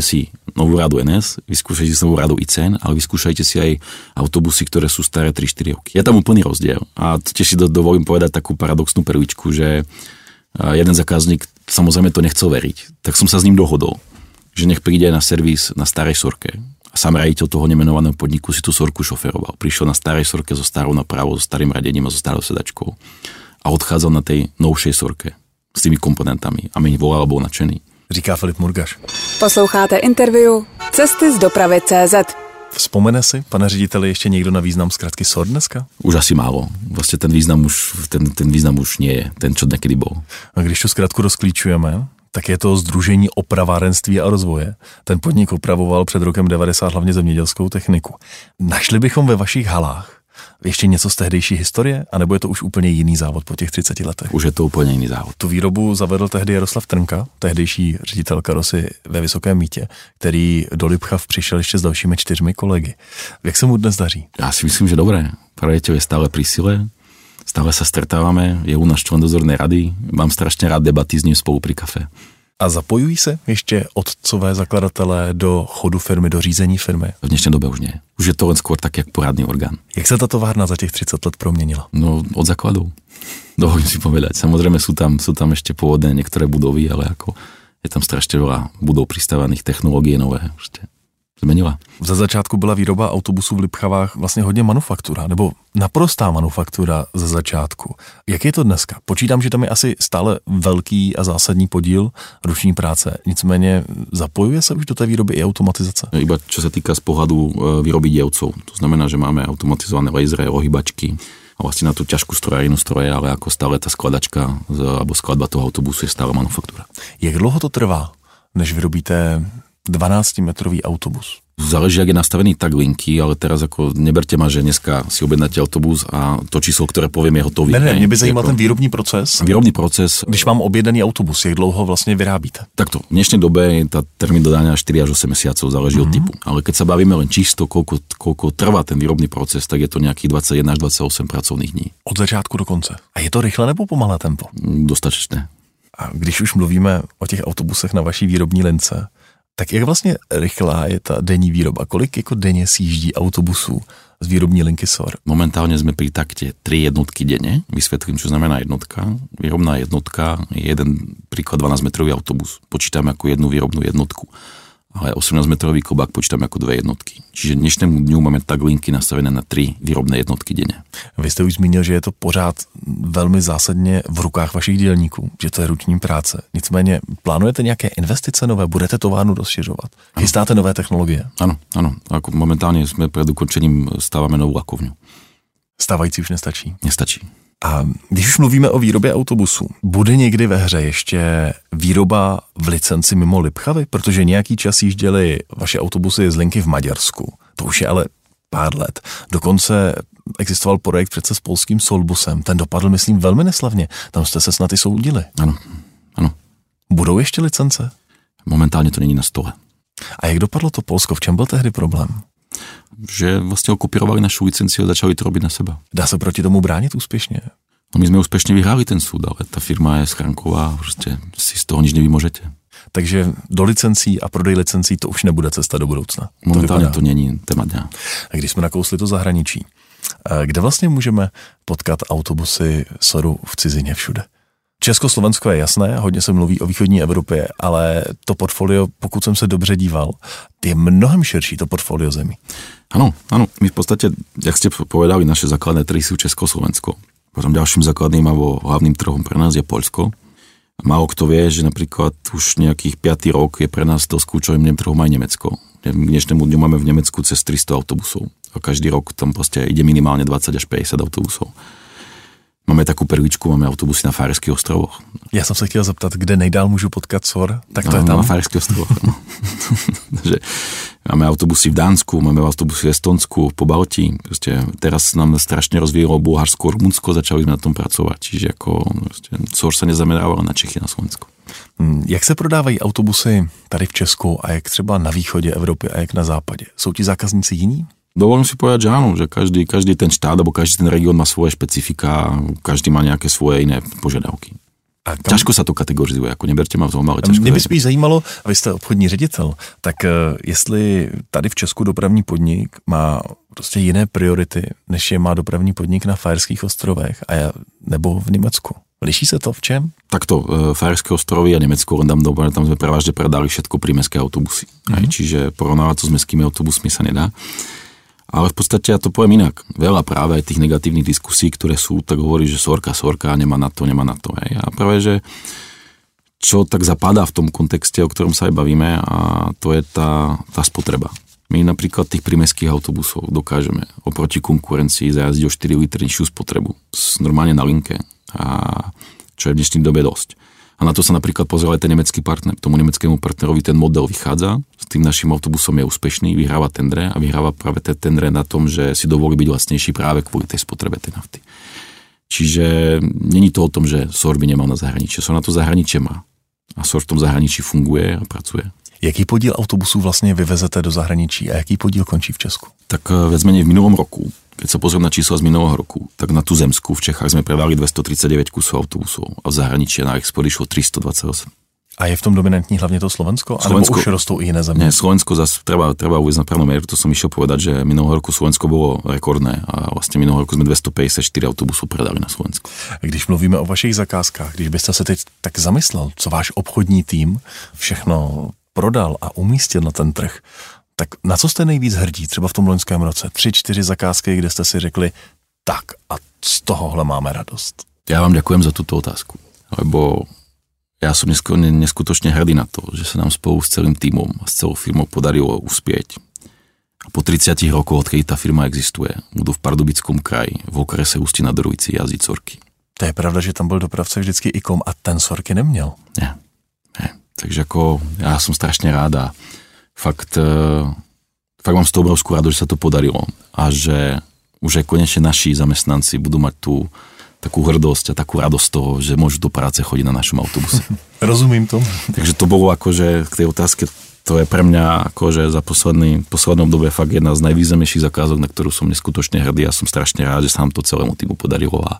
Si novú radu NS, vyskúšajte si novú radu ICN, ale vyskúšajte si aj autobusy, ktoré sú staré 3-4 roky. Je tam úplný rozdiel. A tiež si dovolím povedať takú paradoxnú perličku, že jeden zákazník samozrejme to nechcel veriť. Tak som sa s ním dohodol, že nech príde na servis na starej sorke. A sám raditeľ toho nemenovaného podniku si tú sorku šoferoval. Prišiel na starej sorke so starou napravou, so starým radením a so starou sedačkou a odchádzal na tej novšej sorke s tými komponentami a mi volal a bol nadšený. Říká Filip Murgaš. Posloucháte interview Cesty z dopravy CZ. Vzpomene si, pane řediteli, ještě někdo na význam zkratky SOR dneska? Už asi málo. Vlastně ten význam už, ten, ten význam už nie je, ten, čo někdy byl. A když tu zkratku rozklíčujeme, tak je to Združení opravárenství a rozvoje. Ten podnik opravoval před rokem 90 hlavně zemědělskou techniku. Našli bychom ve vašich halách ještě něco z tehdejší historie, anebo je to už úplně jiný závod po těch 30 letech? Už je to úplně jiný závod. Tu výrobu zavedl tehdy Jaroslav Trnka, tehdejší ředitel karosy ve Vysokém mítě, který do Lipchav přišel ještě s dalšími čtyřmi kolegy. Jak se mu dnes daří? Já si myslím, že dobré. Pravitel je stále pri sile, stále sa stretávame, je u nás člen dozornej rady, mám strašně rád debaty s ním spolu pri kafe. A zapojují se ještě otcové zakladatelé do chodu firmy, do řízení firmy? V dnešní době už ne. Už je to len skôr tak, jak poradný orgán. Jak se ta továrna za těch 30 let proměnila? No, od základů. Dovolím si povedať. Samozrejme sú tam, sú tam ešte pôvodné niektoré budovy, ale ako je tam strašně veľa budov pristávaných, technológie nové. Ešte zmenila. Za začátku byla výroba autobusů v Lipchavách vlastně hodně manufaktura, nebo naprostá manufaktura za začátku. Jak je to dneska? Počítám, že tam je asi stále velký a zásadní podíl ruční práce. Nicméně zapojuje se už do té výroby i automatizace? Iba čo sa týka z pohľadu e, výroby dievcov. To znamená, že máme automatizované lasery, ohybačky, a vlastne na tú ťažkú strojárinu stroje, ale ako stále tá skladačka alebo skladba toho autobusu je stále manufaktúra. Jak dlouho to trvá, než vyrobíte 12-metrový autobus. Záleží, jak je nastavený tak linky, ale teraz ako neberte ma, že dneska si objednáte autobus a to číslo, které povím, je hotový. Ne, ne, mě by zajímal jako, ten výrobní proces. Výrobní proces. Když mám objednaný autobus, jak dlouho vlastně vyrábíte? Takto, v dnešnej dobe je tá termín dodania 4 až 8 mesiacov, záleží mm-hmm. od typu. Ale keď sa bavíme len čisto, koľko, koľko trvá ten výrobný proces, tak je to nejakých 21 až 28 pracovných dní. Od začátku do konce. A je to rychle nebo pomalé tempo? Dostatečné. A když už mluvíme o těch autobusech na vaší výrobní lince, tak jak vlastně rychlá je ta denní výroba? Kolik jako denně sjíždí autobusů z výrobní linky SOR? Momentálně jsme pri takte 3 jednotky denně. Vysvětlím, co znamená jednotka. Výrobná jednotka je jeden příklad 12 metrový autobus. Počítáme jako jednu výrobnou jednotku ale 18-metrový kobák počítám jako dvě jednotky. Čiže dnešnému dňu máme tak linky nastavené na tři výrobné jednotky denně. Vy jste už zmínil, že je to pořád velmi zásadně v rukách vašich dělníků, že to je ruční práce. Nicméně plánujete nějaké investice nové, budete továrnu rozšiřovat, chystáte nové technologie? Ano, ano. Jako momentálně jsme před ukončením stáváme novou lakovňu. Stávající už nestačí? Nestačí. A když už mluvíme o výrobě autobusů, bude někdy ve hře ještě výroba v licenci mimo Lipchavy? Protože nějaký čas jížděly vaše autobusy z linky v Maďarsku. To už je ale pár let. Dokonce existoval projekt přece s polským Solbusem. Ten dopadl, myslím, velmi neslavně. Tam jste se snad i soudili. Ano, ano. Budou ještě licence? Momentálně to není na stole. A jak dopadlo to Polsko? V čem byl tehdy problém? Že vlastně okupírovali našu licenci a začali to robit na seba. Dá se proti tomu bránit úspěšně? No my jsme úspěšně vyhráli ten soud, ale ta firma je schránková prostě si z toho nic nevymožete. Takže do licencí a prodej licencí to už nebude cesta do budoucna. Momentálně to, to není téma dňa. A když jsme nakousli to zahraničí, eh, kde vlastně můžeme potkat autobusy Soru v cizině všude? Československo je jasné, hodně se mluví o východní Evropě, ale to portfolio, pokud jsem se dobře díval, je mnohem širší, to portfolio zemí. Ano, ano. My v podstatě, jak jste povedali, naše základné trhy jsou Československo. Potom dalším základným a hlavním trhom pro nás je Polsko. Málo kto vie, že napríklad už nejakých 5. rok je pre nás to skľúčovým trhom aj Nemecko. K dnešnému dňu máme v Nemecku cez 300 autobusov. A každý rok tam prostě ide minimálne 20 až 50 autobusov. Máme takovou perličku, máme autobusy na Fajerských ostrovoch. Já jsem se chtěl zeptat, kde nejdál můžu potkat SOR, tak to no, je tam. Na Fajerských ostrovoch. No. Takže máme autobusy v Dánsku, máme autobusy v Estonsku, po Baltí. Prostě teraz nám strašně rozvíjelo Bulharsko, Rumunsko, začali jsme na tom pracovat. Čiže jako prostě, SOR se nezaměřoval na Čechy, na Slovensku. Hmm, jak se prodávají autobusy tady v Česku a jak třeba na východě Evropy a jak na západě? Jsou ti zákazníci jiní? Dovolím si povedať, že áno, že každý, každý ten štát alebo každý ten región má svoje špecifika, každý má nějaké svoje jiné požiadavky. A kam... Ťažko sa to kategorizuje, jako neberte ma v tom, ale těžko. Mě by spíš zajímalo, a vy jste obchodní ředitel, tak uh, jestli tady v Česku dopravní podnik má prostě jiné priority, než je má dopravní podnik na Fajerských ostrovech a já, nebo v Německu. Liší se to v čem? Takto, uh, Fajerské ostrovy a Německo, len tam, tam sme prevažne predali všetko prímestské autobusy. Mm-hmm. čiže porovnávať to s mestskými autobusmi sa nedá. Ale v podstate ja to poviem inak. Veľa práve aj tých negatívnych diskusí, ktoré sú, tak hovorí, že sorka, sorka, nemá na to, nemá na to. Hej. A práve, že čo tak zapadá v tom kontexte, o ktorom sa aj bavíme, a to je tá, tá spotreba. My napríklad tých prímeských autobusov dokážeme oproti konkurencii zajazdiť o 4 litry nižšiu spotrebu normálne na linke, a čo je v dnešnej dobe dosť. A na to sa napríklad pozrel aj ten nemecký partner. Tomu nemeckému partnerovi ten model vychádza z tým našim autobusom je úspešný, vyhráva tendre a vyhráva práve tie tendre na tom, že si dovolí byť vlastnejší práve kvôli tej spotrebe tej nafty. Čiže není to o tom, že SOR by nemal na zahraničí. SOR na to zahraničí má. A SOR v tom zahraničí funguje a pracuje. Jaký podíl autobusů vlastně vyvezete do zahraničí a jaký podíl končí v Česku? Tak eh, menej v minulom roku, keď sa pozriem na čísla z minulého roku, tak na tú zemsku v Čechách sme prevali 239 kusov autobusov a v zahraničí na export išlo 328. A je v tom dominantní hlavně to Slovensko? Slovensko už rostou i jiné země? Nie, Slovensko zase treba, treba uvieť na pravnom mieru, to som išiel povedať, že minulého roku Slovensko bolo rekordné a vlastne minulého roku sme 254 autobusů predali na Slovensku. Když mluvíme o vašich zakázkách, když byste se teď tak zamyslel, co váš obchodní tým všechno prodal a umístil na ten trh, tak na co jste nejvíc hrdí třeba v tom loňském roce? Tři, čtyři zakázky, kde jste si řekli, tak a z tohohle máme radost. Ja vám ďakujem za túto otázku, lebo ja som neskutočne hrdý na to, že sa nám spolu s celým týmom a s celou firmou podarilo uspieť. A po 30 rokoch, odkedy tá firma existuje, budú v Pardubickom kraji, v okrese Ústí na Drujici jazdiť sorky. To je pravda, že tam byl dopravce vždycky IKOM a ten sorky neměl. Ne, ne. Takže ako ja som strašne rád a fakt, eh, fakt mám z toho obrovskú rado, že sa to podarilo a že už aj konečne naši zamestnanci budú mať tú takú hrdosť a takú radosť toho, že môžu do práce chodiť na našom autobuse. Rozumím tomu. Takže to bolo akože k tej otázke, to je pre mňa akože za posledný, poslednom dobe fakt jedna z najvýznamnejších zakázok, na ktorú som neskutočne hrdý a som strašne rád, že sa nám to celému týmu podarilo a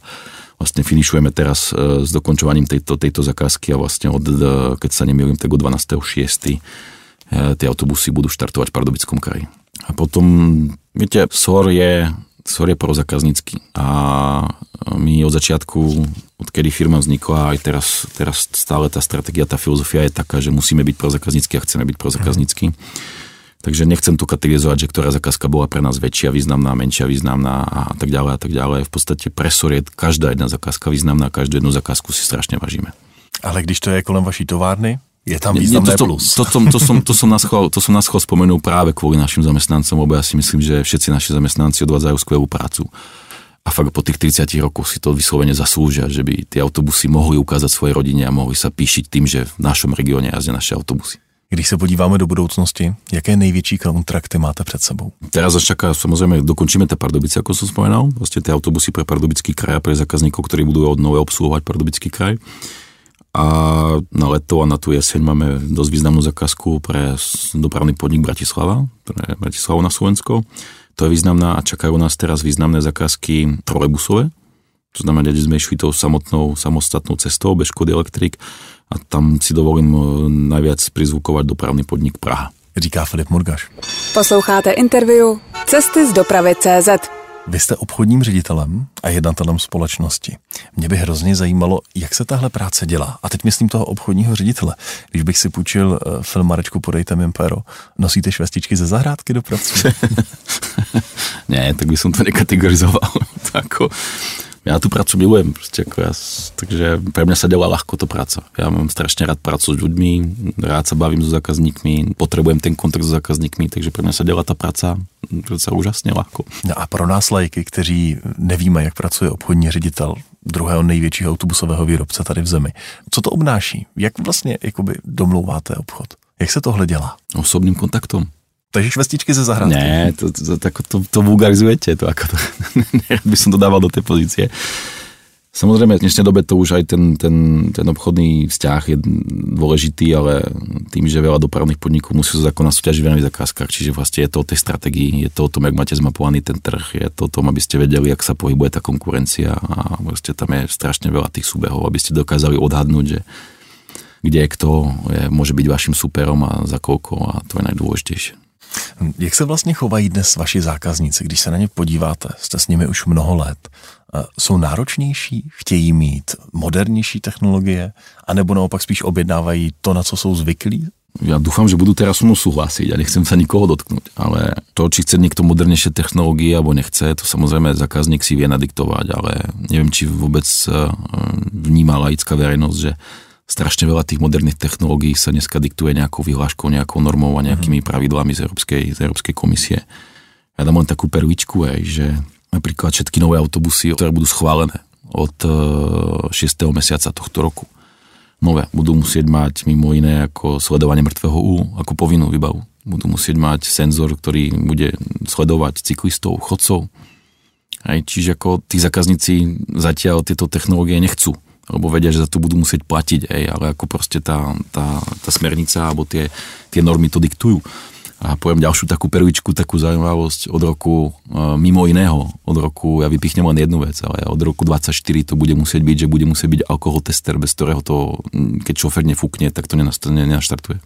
vlastne finišujeme teraz e, s dokončovaním tejto, tejto zakázky a vlastne od, e, keď sa nemýlim, tak od 12.6. E, tie autobusy budú štartovať v Pardubickom kraji. A potom, viete, SOR je SOR je prozakaznický a um, my od začiatku, odkedy firma vznikla, aj teraz, teraz stále ta strategia, ta filozofia je taká, že musíme být prozakaznický a chceme být prozakaznický. Mm. Takže nechcem tu kategorizovat, že která zakázka byla pro nás väčšia, významná, menšia, významná a tak dále a tak dále. V podstatě presor je každá jedna zakázka významná, každou jednu zakázku si strašně vážíme. Ale když to je kolem vaší továrny, je tam významné Nie, to, plus. To, to, to, to, som, to, som na schvál, to som na schvál spomenul práve kvôli našim zamestnancom, lebo ja si myslím, že všetci naši zamestnanci odvádzajú skvelú prácu. A fakt po tých 30 rokoch si to vyslovene zaslúžia, že by tie autobusy mohli ukázať svojej rodine a mohli sa píšiť tým, že v našom regióne jazdia naše autobusy. Když se podíváme do budoucnosti, jaké největší kontrakty máte před sebou? Teraz až čaká, samozrejme, dokončíme tie Pardubice, ako som spomenal, vlastne tie autobusy pre Pardubický kraj a pre zákazníkov, ktorí budú od nové obsluhovať Pardubický kraj. A na leto a na tú jeseň máme dosť významnú zakázku pre dopravný podnik Bratislava, pre Bratislavu na Slovensko. To je významná a čakajú nás teraz významné zakázky trolejbusové, to znamená, že sme išli tou samotnou, samostatnou cestou bez Škody Elektrik a tam si dovolím e, najviac prizvukovať dopravný podnik Praha. Říká Filip Murgaš. Posloucháte interview Cesty z dopravy CZ. Vy jste obchodním ředitelem a jednatelem společnosti. Mě by hrozně zajímalo, jak se tahle práce dělá. A teď myslím toho obchodního ředitele. Když bych si půjčil uh, film Marečku Podejte mi pero, nosíte švestičky ze zahrádky do prací? ne, tak by som to nekategorizoval. to ako, ja tú prácu milujem, proste ako ja, takže pre mňa sa delá ľahko to práca. Ja mám strašne rád prácu s ľuďmi, rád sa bavím so zákazníkmi, potrebujem ten kontakt s zákazníkmi, takže pre mňa sa delá tá práca sa úžasne ľahko. No a pro nás lajky, kteří nevíme, jak pracuje obchodní ředitel druhého největšího autobusového výrobce tady v zemi, co to obnáší? Jak vlastně jakoby domlouváte obchod? Jak se tohle dělá? Osobným kontaktom. Takže švestičky ze zahrádky. Ne, to, to, to, to, to vulgarizujete, to ako to, by som to dával do tej pozície. Samozrejme, v dnešnej dobe to už aj ten, ten, ten obchodný vzťah je dôležitý, ale tým, že veľa dopravných podnikov musí sa zákona súťažiť v zákazkách, čiže vlastne je to o tej strategii, je to o tom, jak máte zmapovaný ten trh, je to o tom, aby ste vedeli, jak sa pohybuje tá konkurencia a vlastne tam je strašne veľa tých súbehov, aby ste dokázali odhadnúť, že kde kto je, môže byť vašim superom a za koľko a to je najdôležitejšie. Jak se vlastně chovají dnes vaši zákazníci, když se na ně podíváte? Jste s nimi už mnoho let. Jsou náročnější, chtějí mít modernější technologie, anebo naopak spíš objednávají to, na co jsou zvyklí? Ja dúfam, že budú teraz so mnou súhlasiť a nechcem sa nikoho dotknúť, ale to, či chce niekto modernejšie technológie alebo nechce, to samozrejme zákazník si vie nadiktovať, ale neviem, či vôbec eh, vníma laická verejnosť, že strašne veľa tých moderných technológií sa dneska diktuje nejakou vyhláškou, nejakou normou a nejakými mhm. pravidlami z Európskej, z Európskej komisie. Ja dám len takú perličku, aj, že napríklad všetky nové autobusy, ktoré budú schválené od 6. E, mesiaca tohto roku, nové, budú musieť mať mimo iné ako sledovanie mŕtvého úlu, ako povinnú výbavu. budú musieť mať senzor, ktorý bude sledovať cyklistov, chodcov. Hej, čiže ako tí zákazníci zatiaľ tieto technológie nechcú, lebo vedia, že za to budú musieť platiť, hej, ale ako proste tá, tá, tá smernica alebo tie, tie normy to diktujú. A poviem ďalšiu takú perličku, takú zaujímavosť od roku, e, mimo iného, od roku, ja vypichnem len jednu vec, ale od roku 24 to bude musieť byť, že bude musieť byť alkohol tester, bez ktorého to, keď šofer nefúkne, tak to nenaštartuje.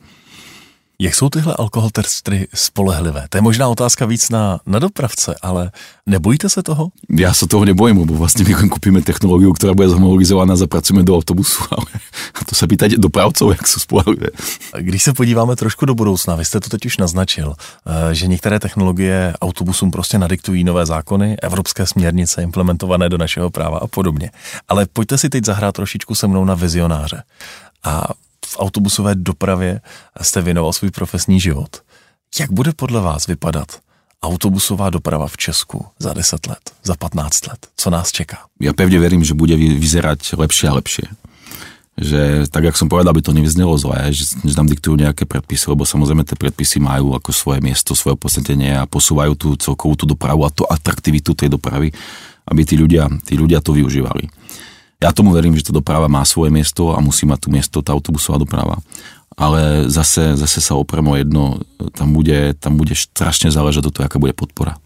Jak jsou tyhle alkoholtestry spolehlivé? To je možná otázka víc na, na dopravce, ale nebojíte se toho? Já se toho nebojím, bo vlastně my kupíme technologii, která bude zhomologizovaná, zapracujeme do autobusu, ale to se pýtať dopravcov, jak jsou spolehlivé. Když se podíváme trošku do budoucna, vy jste to teď už naznačil, eh, že některé technologie autobusům prostě nadiktují nové zákony, evropské směrnice implementované do našeho práva a podobně. Ale pojďte si teď zahrát trošičku se mnou na vizionáře. A v autobusové dopravě jste věnoval svůj profesní život. Jak bude podle vás vypadat autobusová doprava v Česku za 10 let, za 15 let? Co nás čeká? Ja pevne verím, že bude vyzerať lepšie a lepšie. Že tak, jak som povedal, by to nevyznelo zlé, že, že nám diktujú nejaké predpisy, lebo samozrejme tie predpisy majú ako svoje miesto, svoje posvetenie a posúvajú tú celkovú tú dopravu a tú atraktivitu tej dopravy, aby tí ľudia to využívali. Ja tomu verím, že tá doprava má svoje miesto a musí mať tu miesto tá autobusová doprava. Ale zase, zase sa oprem o jedno, tam bude, tam bude strašne záležať od toho, aká bude podpora.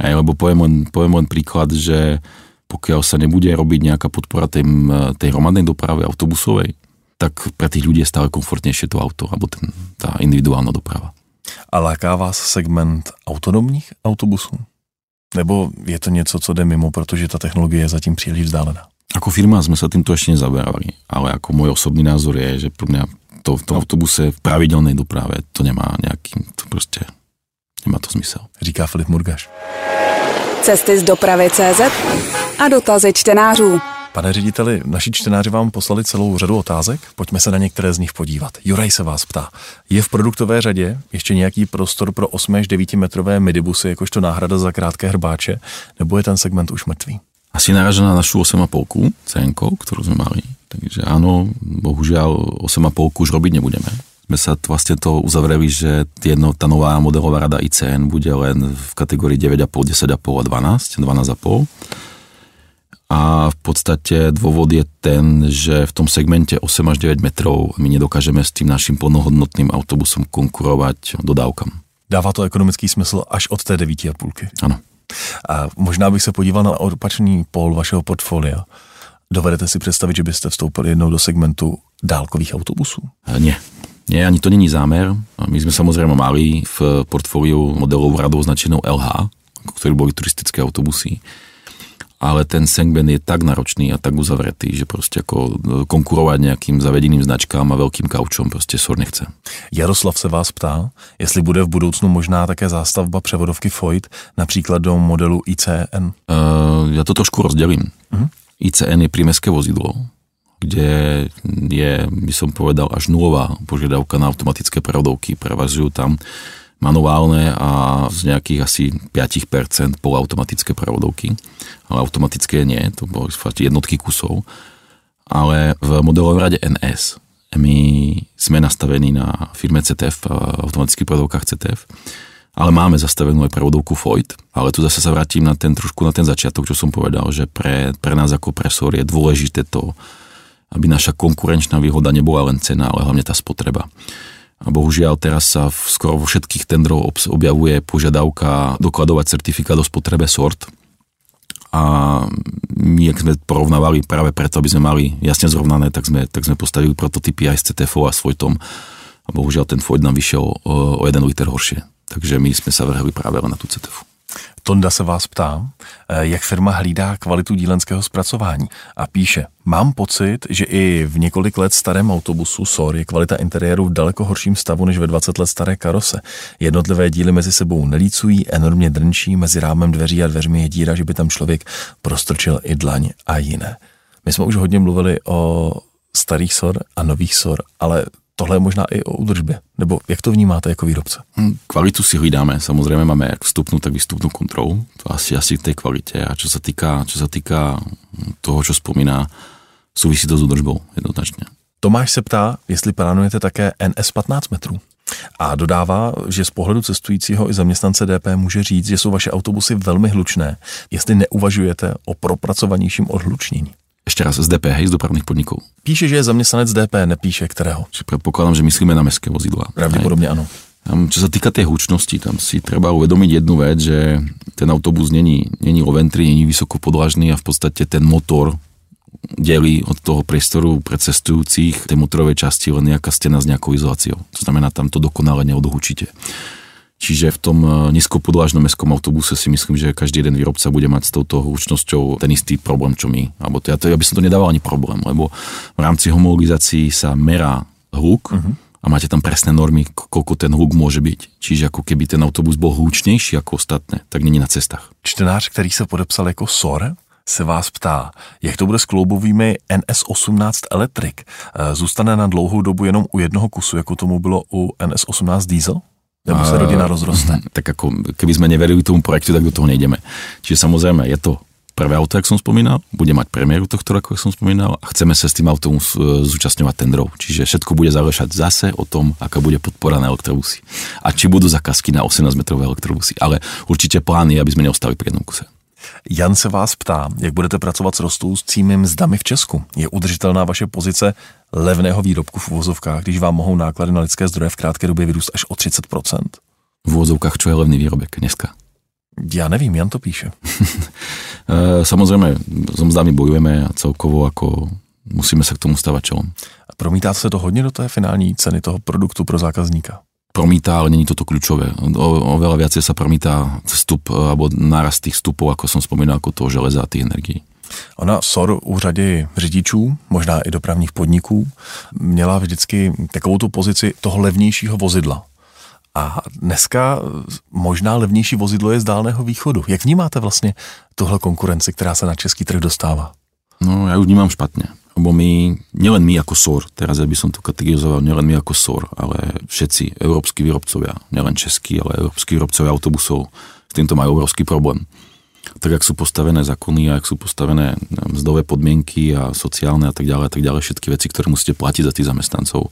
Hej, lebo poviem len, poviem len príklad, že pokiaľ sa nebude robiť nejaká podpora tej, tej hromadnej doprave autobusovej, tak pre tých ľudí je stále komfortnejšie to auto, alebo ten, tá individuálna doprava. A láká vás segment autonomních autobusů? Nebo je to něco, co jde mimo, protože ta technologie je zatím příliš vzdálená? Ako firma sme sa týmto ešte nezaberali, ale ako môj osobný názor je, že pro mňa to v tom autobuse v pravidelnej doprave to nemá nejaký, to prostě nemá to smysl. Říká Filip Murgaš. Cesty z dopravy CZ a dotazy čtenářů. Pane řediteli, naši čtenáři vám poslali celou řadu otázek, pojďme se na některé z nich podívat. Juraj se vás ptá, je v produktové řadě ještě nějaký prostor pro 8 až 9 metrové midibusy jakožto náhrada za krátké hrbáče, nebo je ten segment už mrtvý? Asi naráža na našu 8,5 CN, ktorú sme mali. Takže áno, bohužiaľ 8,5 už robiť nebudeme. Sme sa vlastne to uzavreli, že jedno, tá nová modelová rada ICN bude len v kategórii 9,5, 10,5 a 12, 12,5. A v podstate dôvod je ten, že v tom segmente 8 až 9 metrov my nedokážeme s tým našim plnohodnotným autobusom konkurovať dodávkam. Dává to ekonomický smysl až od té 9,5. Ano. A možná bych se podíval na opačný pól vašeho portfolia. Dovedete si představit, že byste vstoupili jednou do segmentu dálkových autobusů? Nie. Nie, ani to není zámer. My sme samozrejme mali v portfóliu modelovú radu označenou LH, ktorí boli turistické autobusy ale ten segment je tak náročný a tak uzavretý, že prostě jako konkurovat nějakým zavedeným značkám a velkým kaučom prostě sor nechce. Jaroslav se vás ptá, jestli bude v budoucnu možná také zástavba převodovky Foyt, například do modelu ICN. Uh, já to trošku rozdělím. Uh-huh. ICN je prímeské vozidlo, kde je, by som povedal, až nulová požiadavka na automatické prevodovky. Prevažujú tam manuálne a z nejakých asi 5% polautomatické prevodovky, ale automatické nie, to bolo jednotky kusov. Ale v modelovej rade NS my sme nastavení na firme CTF, automatických prevodovkách CTF, ale máme zastavenú aj prevodovku Foyt, ale tu zase sa vrátim na ten trošku na ten začiatok, čo som povedal, že pre, pre nás ako presor je dôležité to, aby naša konkurenčná výhoda nebola len cena, ale hlavne tá spotreba. A bohužiaľ teraz sa v, skoro vo všetkých tendrov objavuje požiadavka dokladovať certifikát o spotrebe sort. A my, ak sme porovnávali práve preto, aby sme mali jasne zrovnané, tak sme, tak sme postavili prototypy aj s CTFO a Svojtom. A bohužiaľ ten Foyd nám vyšiel o, o jeden liter horšie. Takže my sme sa vrhli práve na tú CTFu. Tonda se vás ptá, eh, jak firma hlídá kvalitu dílenského zpracování a píše, mám pocit, že i v několik let starém autobusu SOR je kvalita interiéru v daleko horším stavu než ve 20 let staré karose. Jednotlivé díly mezi sebou nelícují, enormně drnčí, mezi rámem dveří a dveřmi je díra, že by tam člověk prostrčil i dlaň a jiné. My jsme už hodně mluvili o starých SOR a nových SOR, ale tohle je možná i o údržbě. Nebo jak to vnímáte jako výrobce? Hm, kvalitu si hlídáme, samozřejmě máme jak vstupnou, tak výstupnou kontrolu. To asi asi k té kvalitě. A čo se čo se týká toho, čo spomíná, souvisí to s údržbou jednoznačně. Tomáš se ptá, jestli plánujete také NS 15 metrů. A dodává, že z pohledu cestujícího i zaměstnance DP může říct, že jsou vaše autobusy velmi hlučné, jestli neuvažujete o propracovanějším odhlučnění. Ešte raz, z DP, hej, z dopravných podnikov. Píše, že je zaměstnanec DP, nepíše kterého. Čiže predpokladám, že myslíme na mestské vozidla. Pravděpodobně ano. Tam, čo sa týka tej hlučnosti, tam si treba uvedomiť jednu vec, že ten autobus není, není o ventri, není vysoko podlažný a v podstate ten motor delí od toho priestoru pre cestujúcich tej motorovej časti len nejaká stena s nejakou izoláciou. To znamená, tam to dokonale neodhučíte. Čiže v tom eh, nízkopodlážnom mestskom autobuse si myslím, že každý jeden výrobca bude mať s touto hlučnosťou ten istý problém, čo my. Alebo to, ja, to, ja by som to nedával ani problém, lebo v rámci homologizácií sa merá hluk uh-huh. a máte tam presné normy, koľko ten hluk môže byť. Čiže ako keby ten autobus bol hlučnejší ako ostatné, tak není na cestách. Čtenář, který se podepsal jako SOR, se vás ptá, jak to bude s kloubovými NS18 Electric. Eh, zůstane na dlouhou dobu jenom u jednoho kusu, jako tomu bylo u NS18 Diesel? Nebo sa rodina rozroste? Tak ako keby sme neverili tomu projektu, tak do toho nejdeme. Čiže samozrejme je to prvé auto, jak som spomínal, bude mať premiéru tohto roku, jak som spomínal, a chceme sa s tým autom zúčastňovať tendrov. Čiže všetko bude záležať zase o tom, aká bude podpora na elektrobusy. A či budú zakazky na 18 metrové elektrobusy. Ale určite plán je, aby sme neostali pri jednom kuse. Jan se vás ptá, jak budete pracovat s rostoucími mzdami v Česku. Je udržitelná vaše pozice levného výrobku v uvozovkách, když vám mohou náklady na lidské zdroje v krátké době vyrůst až o 30%? V uvozovkách, čo je levný výrobek dneska? Já nevím, Jan to píše. Eh, Samozrejme, so mzdami bojujeme a celkovo ako musíme sa k tomu stavať čelom. Promítá se to hodně do té finální ceny toho produktu pro zákazníka? Promítá, ale není toto kľúčové. O, oveľa viacej sa promítá vstup alebo nárast tých vstupov, ako som spomínal, ako toho železa a tých energií. Ona SOR u řady řidičů, možná i dopravních podniků, měla vždycky takovou tu pozici toho levnějšího vozidla. A dneska možná levnější vozidlo je z Dálného východu. Jak vnímáte vlastně tuhle konkurenci, která se na český trh dostává? No, ja ju vnímam špatne. Lebo my, nielen my ako SOR, teraz ja by som to kategorizoval, nielen my ako SOR, ale všetci európsky výrobcovia, nielen českí, ale európsky výrobcovia autobusov, s týmto majú obrovský problém. Tak, jak sú postavené zákony a jak sú postavené mzdové podmienky a sociálne a tak ďalej, a tak ďalej, všetky veci, ktoré musíte platiť za tých zamestnancov,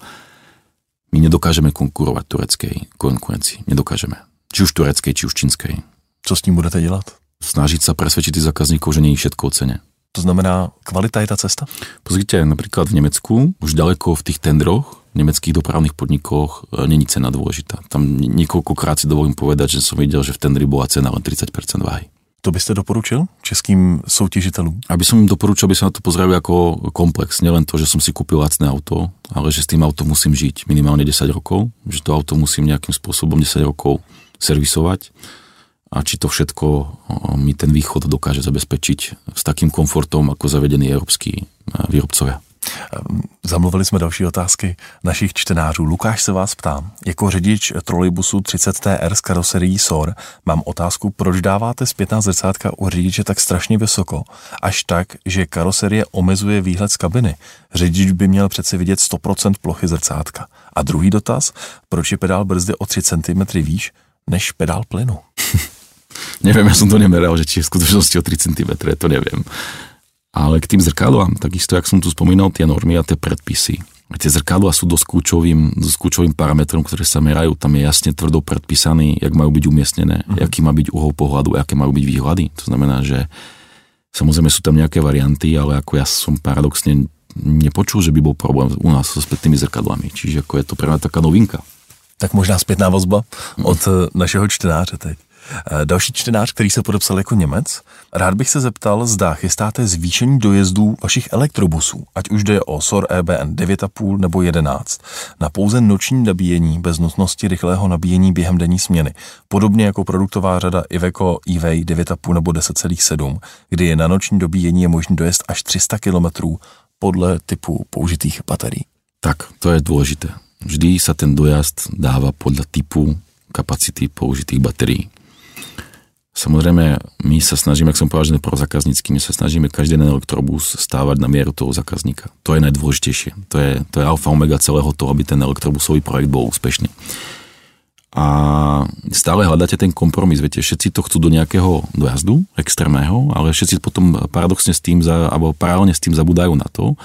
my nedokážeme konkurovať tureckej konkurencii. Nedokážeme. Či už tureckej, či už čínskej. Co s tím budete dělat? Snažiť sa presvedčiť tých zákazníkov, že nie je všetko o cene. To znamená, kvalita je ta cesta? Pozrite, napríklad v Nemecku, už ďaleko v tých tendroch, v nemeckých dopravných podnikoch e, není cena dôležitá. Tam niekoľkokrát si dovolím povedať, že som videl, že v tendri bola cena len 30% váhy. To byste doporučil českým soutěžitelům? Aby som im doporučil, aby sa na to pozreli ako komplex. Nielen to, že som si kúpil lacné auto, ale že s tým autom musím žiť minimálne 10 rokov, že to auto musím nejakým spôsobom 10 rokov servisovať a či to všetko mi ten východ dokáže zabezpečiť s takým komfortom, ako zavedení európsky výrobcovia. Zamluvili jsme další otázky našich čtenářů. Lukáš se vás ptá, jako řidič trolejbusu 30TR s karoserií SOR mám otázku, proč dáváte zpětná zrcátka u řidiče tak strašně vysoko, až tak, že karoserie omezuje výhled z kabiny. Řidič by měl přece vidět 100% plochy zrcátka. A druhý dotaz, proč je pedál brzdy o 3 cm výš než pedál plynu? neviem, ja som to nemeral, že či je v skutočnosti o 3 cm, to neviem. Ale k tým zrkadlám, takisto, jak som tu spomínal, tie normy a tie predpisy. Tie zrkadlá sú dosť kľúčovým, dosť kľúčovým parametrom, ktoré sa merajú. Tam je jasne tvrdo predpísaný, jak majú byť umiestnené, uh-huh. aký má byť uhol pohľadu, aké majú byť výhľady. To znamená, že samozrejme sú tam nejaké varianty, ale ako ja som paradoxne nepočul, že by bol problém u nás so spätnými zrkadlami. Čiže ako je to pre mňa taká novinka. Tak možná zpětná vozba od našeho čtenáře teď. Eh, další čtenář, který se podepsal jako Němec, rád bych se zeptal, zda chystáte zvýšení dojezdů vašich elektrobusů, ať už jde o SOR EBN 9,5 nebo 11, na pouze noční nabíjení bez nutnosti rychlého nabíjení během denní směny, podobně jako produktová řada Iveco EV 9,5 nebo 10,7, kdy je na noční dobíjení je možný dojezd až 300 km podle typu použitých baterií. Tak, to je dôležité. Vždy sa ten dojazd dáva podľa typu kapacity použitých batérií. Samozrejme, my sa snažíme, ak som povedal, že pro zákaznícky, my sa snažíme každý jeden elektrobus stávať na mieru toho zákazníka. To je najdôležitejšie. To je, to je alfa omega celého toho, aby ten elektrobusový projekt bol úspešný. A stále hľadáte ten kompromis, viete, všetci to chcú do nejakého dojazdu extrémneho, ale všetci potom paradoxne s tým, za, alebo paralelne s tým zabudajú na to,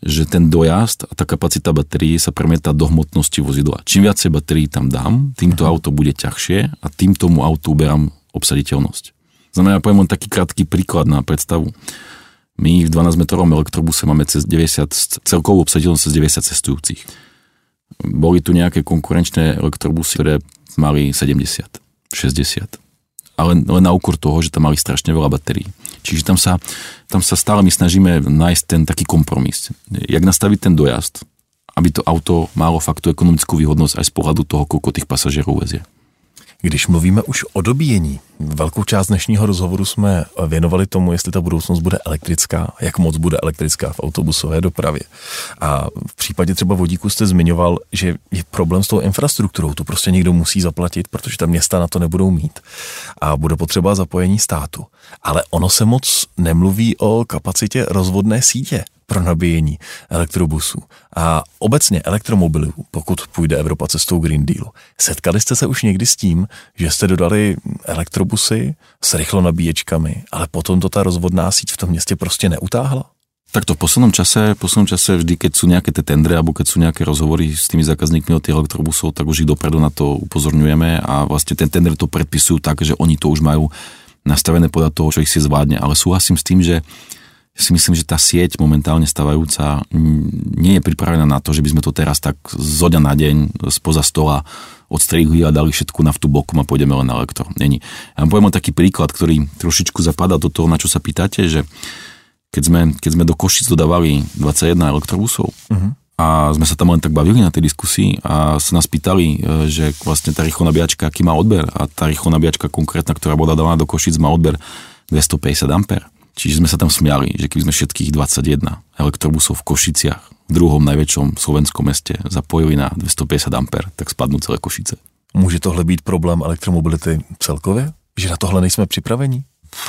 že ten dojazd a tá kapacita batérií sa premieta do hmotnosti vozidla. Čím viacej batérií tam dám, tým to auto bude ťažšie a tým tomu autu uberám obsaditeľnosť. Znamená, poviem len taký krátky príklad na predstavu. My v 12-metrovom elektrobuse máme cez 90, celkovú obsaditeľnosť cez 90 cestujúcich. Boli tu nejaké konkurenčné elektrobusy, ktoré mali 70, 60 ale len na úkor toho, že tam mali strašne veľa batérií. Čiže tam sa, tam sa stále my snažíme nájsť ten taký kompromis. Jak nastaviť ten dojazd, aby to auto malo fakt tú ekonomickú výhodnosť aj z pohľadu toho, koľko tých pasažierov vezie. Když mluvíme už o dobíjení, velkou část dnešního rozhovoru jsme věnovali tomu, jestli ta budoucnost bude elektrická, jak moc bude elektrická v autobusové dopravě. A v případě třeba vodíku jste zmiňoval, že je problém s tou infrastrukturou, to prostě někdo musí zaplatit, protože ta města na to nebudou mít. A bude potřeba zapojení státu. Ale ono se moc nemluví o kapacitě rozvodné sítě pro nabíjení elektrobusů a obecně elektromobilů, pokud půjde Evropa cestou Green Dealu. Setkali jste se už někdy s tím, že jste dodali elektrobusy s rychlonabíječkami, ale potom to ta rozvodná síť v tom městě prostě neutáhla? Takto v poslednom čase, v poslednom čase vždy, keď sú nejaké tie tendre alebo keď sú nejaké rozhovory s tými zákazníkmi od tých elektrobusov, tak už ich dopredu na to upozorňujeme a vlastne ten tender to predpisujú tak, že oni to už majú nastavené podľa toho, čo ich si zvládne. Ale súhlasím s tým, že si myslím, že tá sieť momentálne stavajúca nie je pripravená na to, že by sme to teraz tak zo dňa na deň spoza stola odstrihli a dali všetku naftu bokom a pôjdeme len na elektro. Není. Ja vám poviem taký príklad, ktorý trošičku zapadá do toho, na čo sa pýtate, že keď sme, keď sme do Košic dodávali 21 elektrobusov uh-huh. a sme sa tam len tak bavili na tej diskusii a sa nás pýtali, e, že vlastne tá rýchlo nabíjačka, aký má odber a tá rýchlo nabíjačka konkrétna, ktorá bola dávaná do Košic, má odber 250 ampere Čiže sme sa tam smiali, že keby sme všetkých 21 elektrobusov v Košiciach, v druhom najväčšom slovenskom meste, zapojili na 250 A, tak spadnú celé Košice. Může tohle být problém elektromobility celkově? Že na tohle nejsme připraveni?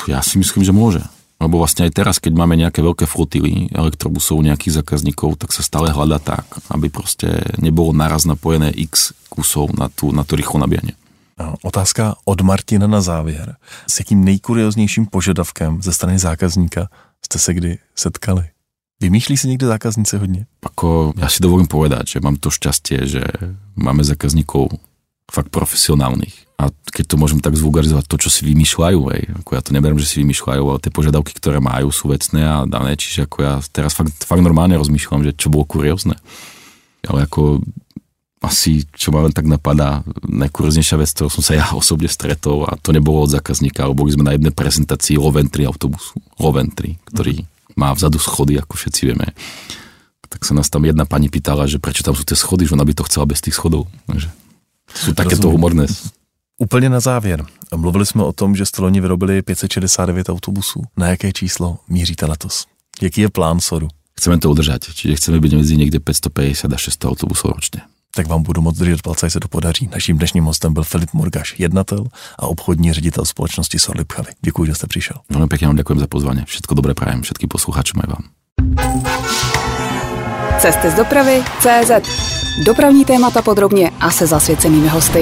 Ja si myslím, že môže. Lebo vlastne aj teraz, keď máme nejaké veľké flotily elektrobusov, nejakých zákazníkov, tak sa stále hľada tak, aby proste nebolo naraz napojené x kusov na, tú, na to rýchlo nabíjanie. Otázka od Martina na závěr. S jakým nejkurioznějším požadavkem ze strany zákazníka jste se kdy setkali? Vymýšlí si niekto zákazníci hodne? Ako, ja si dovolím povedať, že mám to šťastie, že máme zákazníkov fakt profesionálnych. A keď to môžem tak zvulgarizovať, to, čo si vymýšľajú, hej, ako ja to neberiem, že si vymýšľajú, ale tie požiadavky, ktoré majú, sú vecné a dané, čiže ako ja teraz fakt, fakt normálne rozmýšľam, že čo bolo kuriózne. Ale ako asi, čo ma len tak napadá, najkurznejšia vec, ktorou som sa ja osobne stretol a to nebolo od zákazníka, ale boli sme na jednej prezentácii Loventry autobusu. Loventry, ktorý má vzadu schody, ako všetci vieme. Tak sa nás tam jedna pani pýtala, že prečo tam sú tie schody, že ona by to chcela bez tých schodov. Takže sú takéto humorné. Úplně na závěr. Mluvili jsme o tom, že jste loni vyrobili 569 autobusů. Na jaké číslo míříte letos? Jaký je plán SORu? Chceme to udržať, čiže chceme byť medzi niekde 550 a 600 autobusov ročne tak vám budu moc držet palce, se to podaří. Naším dnešním hostem byl Filip Morgaš, jednatel a obchodní ředitel společnosti Sorlipchavy. Děkuji, že jste přišel. Velmi pěkně vám děkuji za pozvání. Všetko dobré prajem všetkým posluchačům vám. Cesty z dopravy CZ. Dopravní témata podrobně a se zasvěcenými hosty.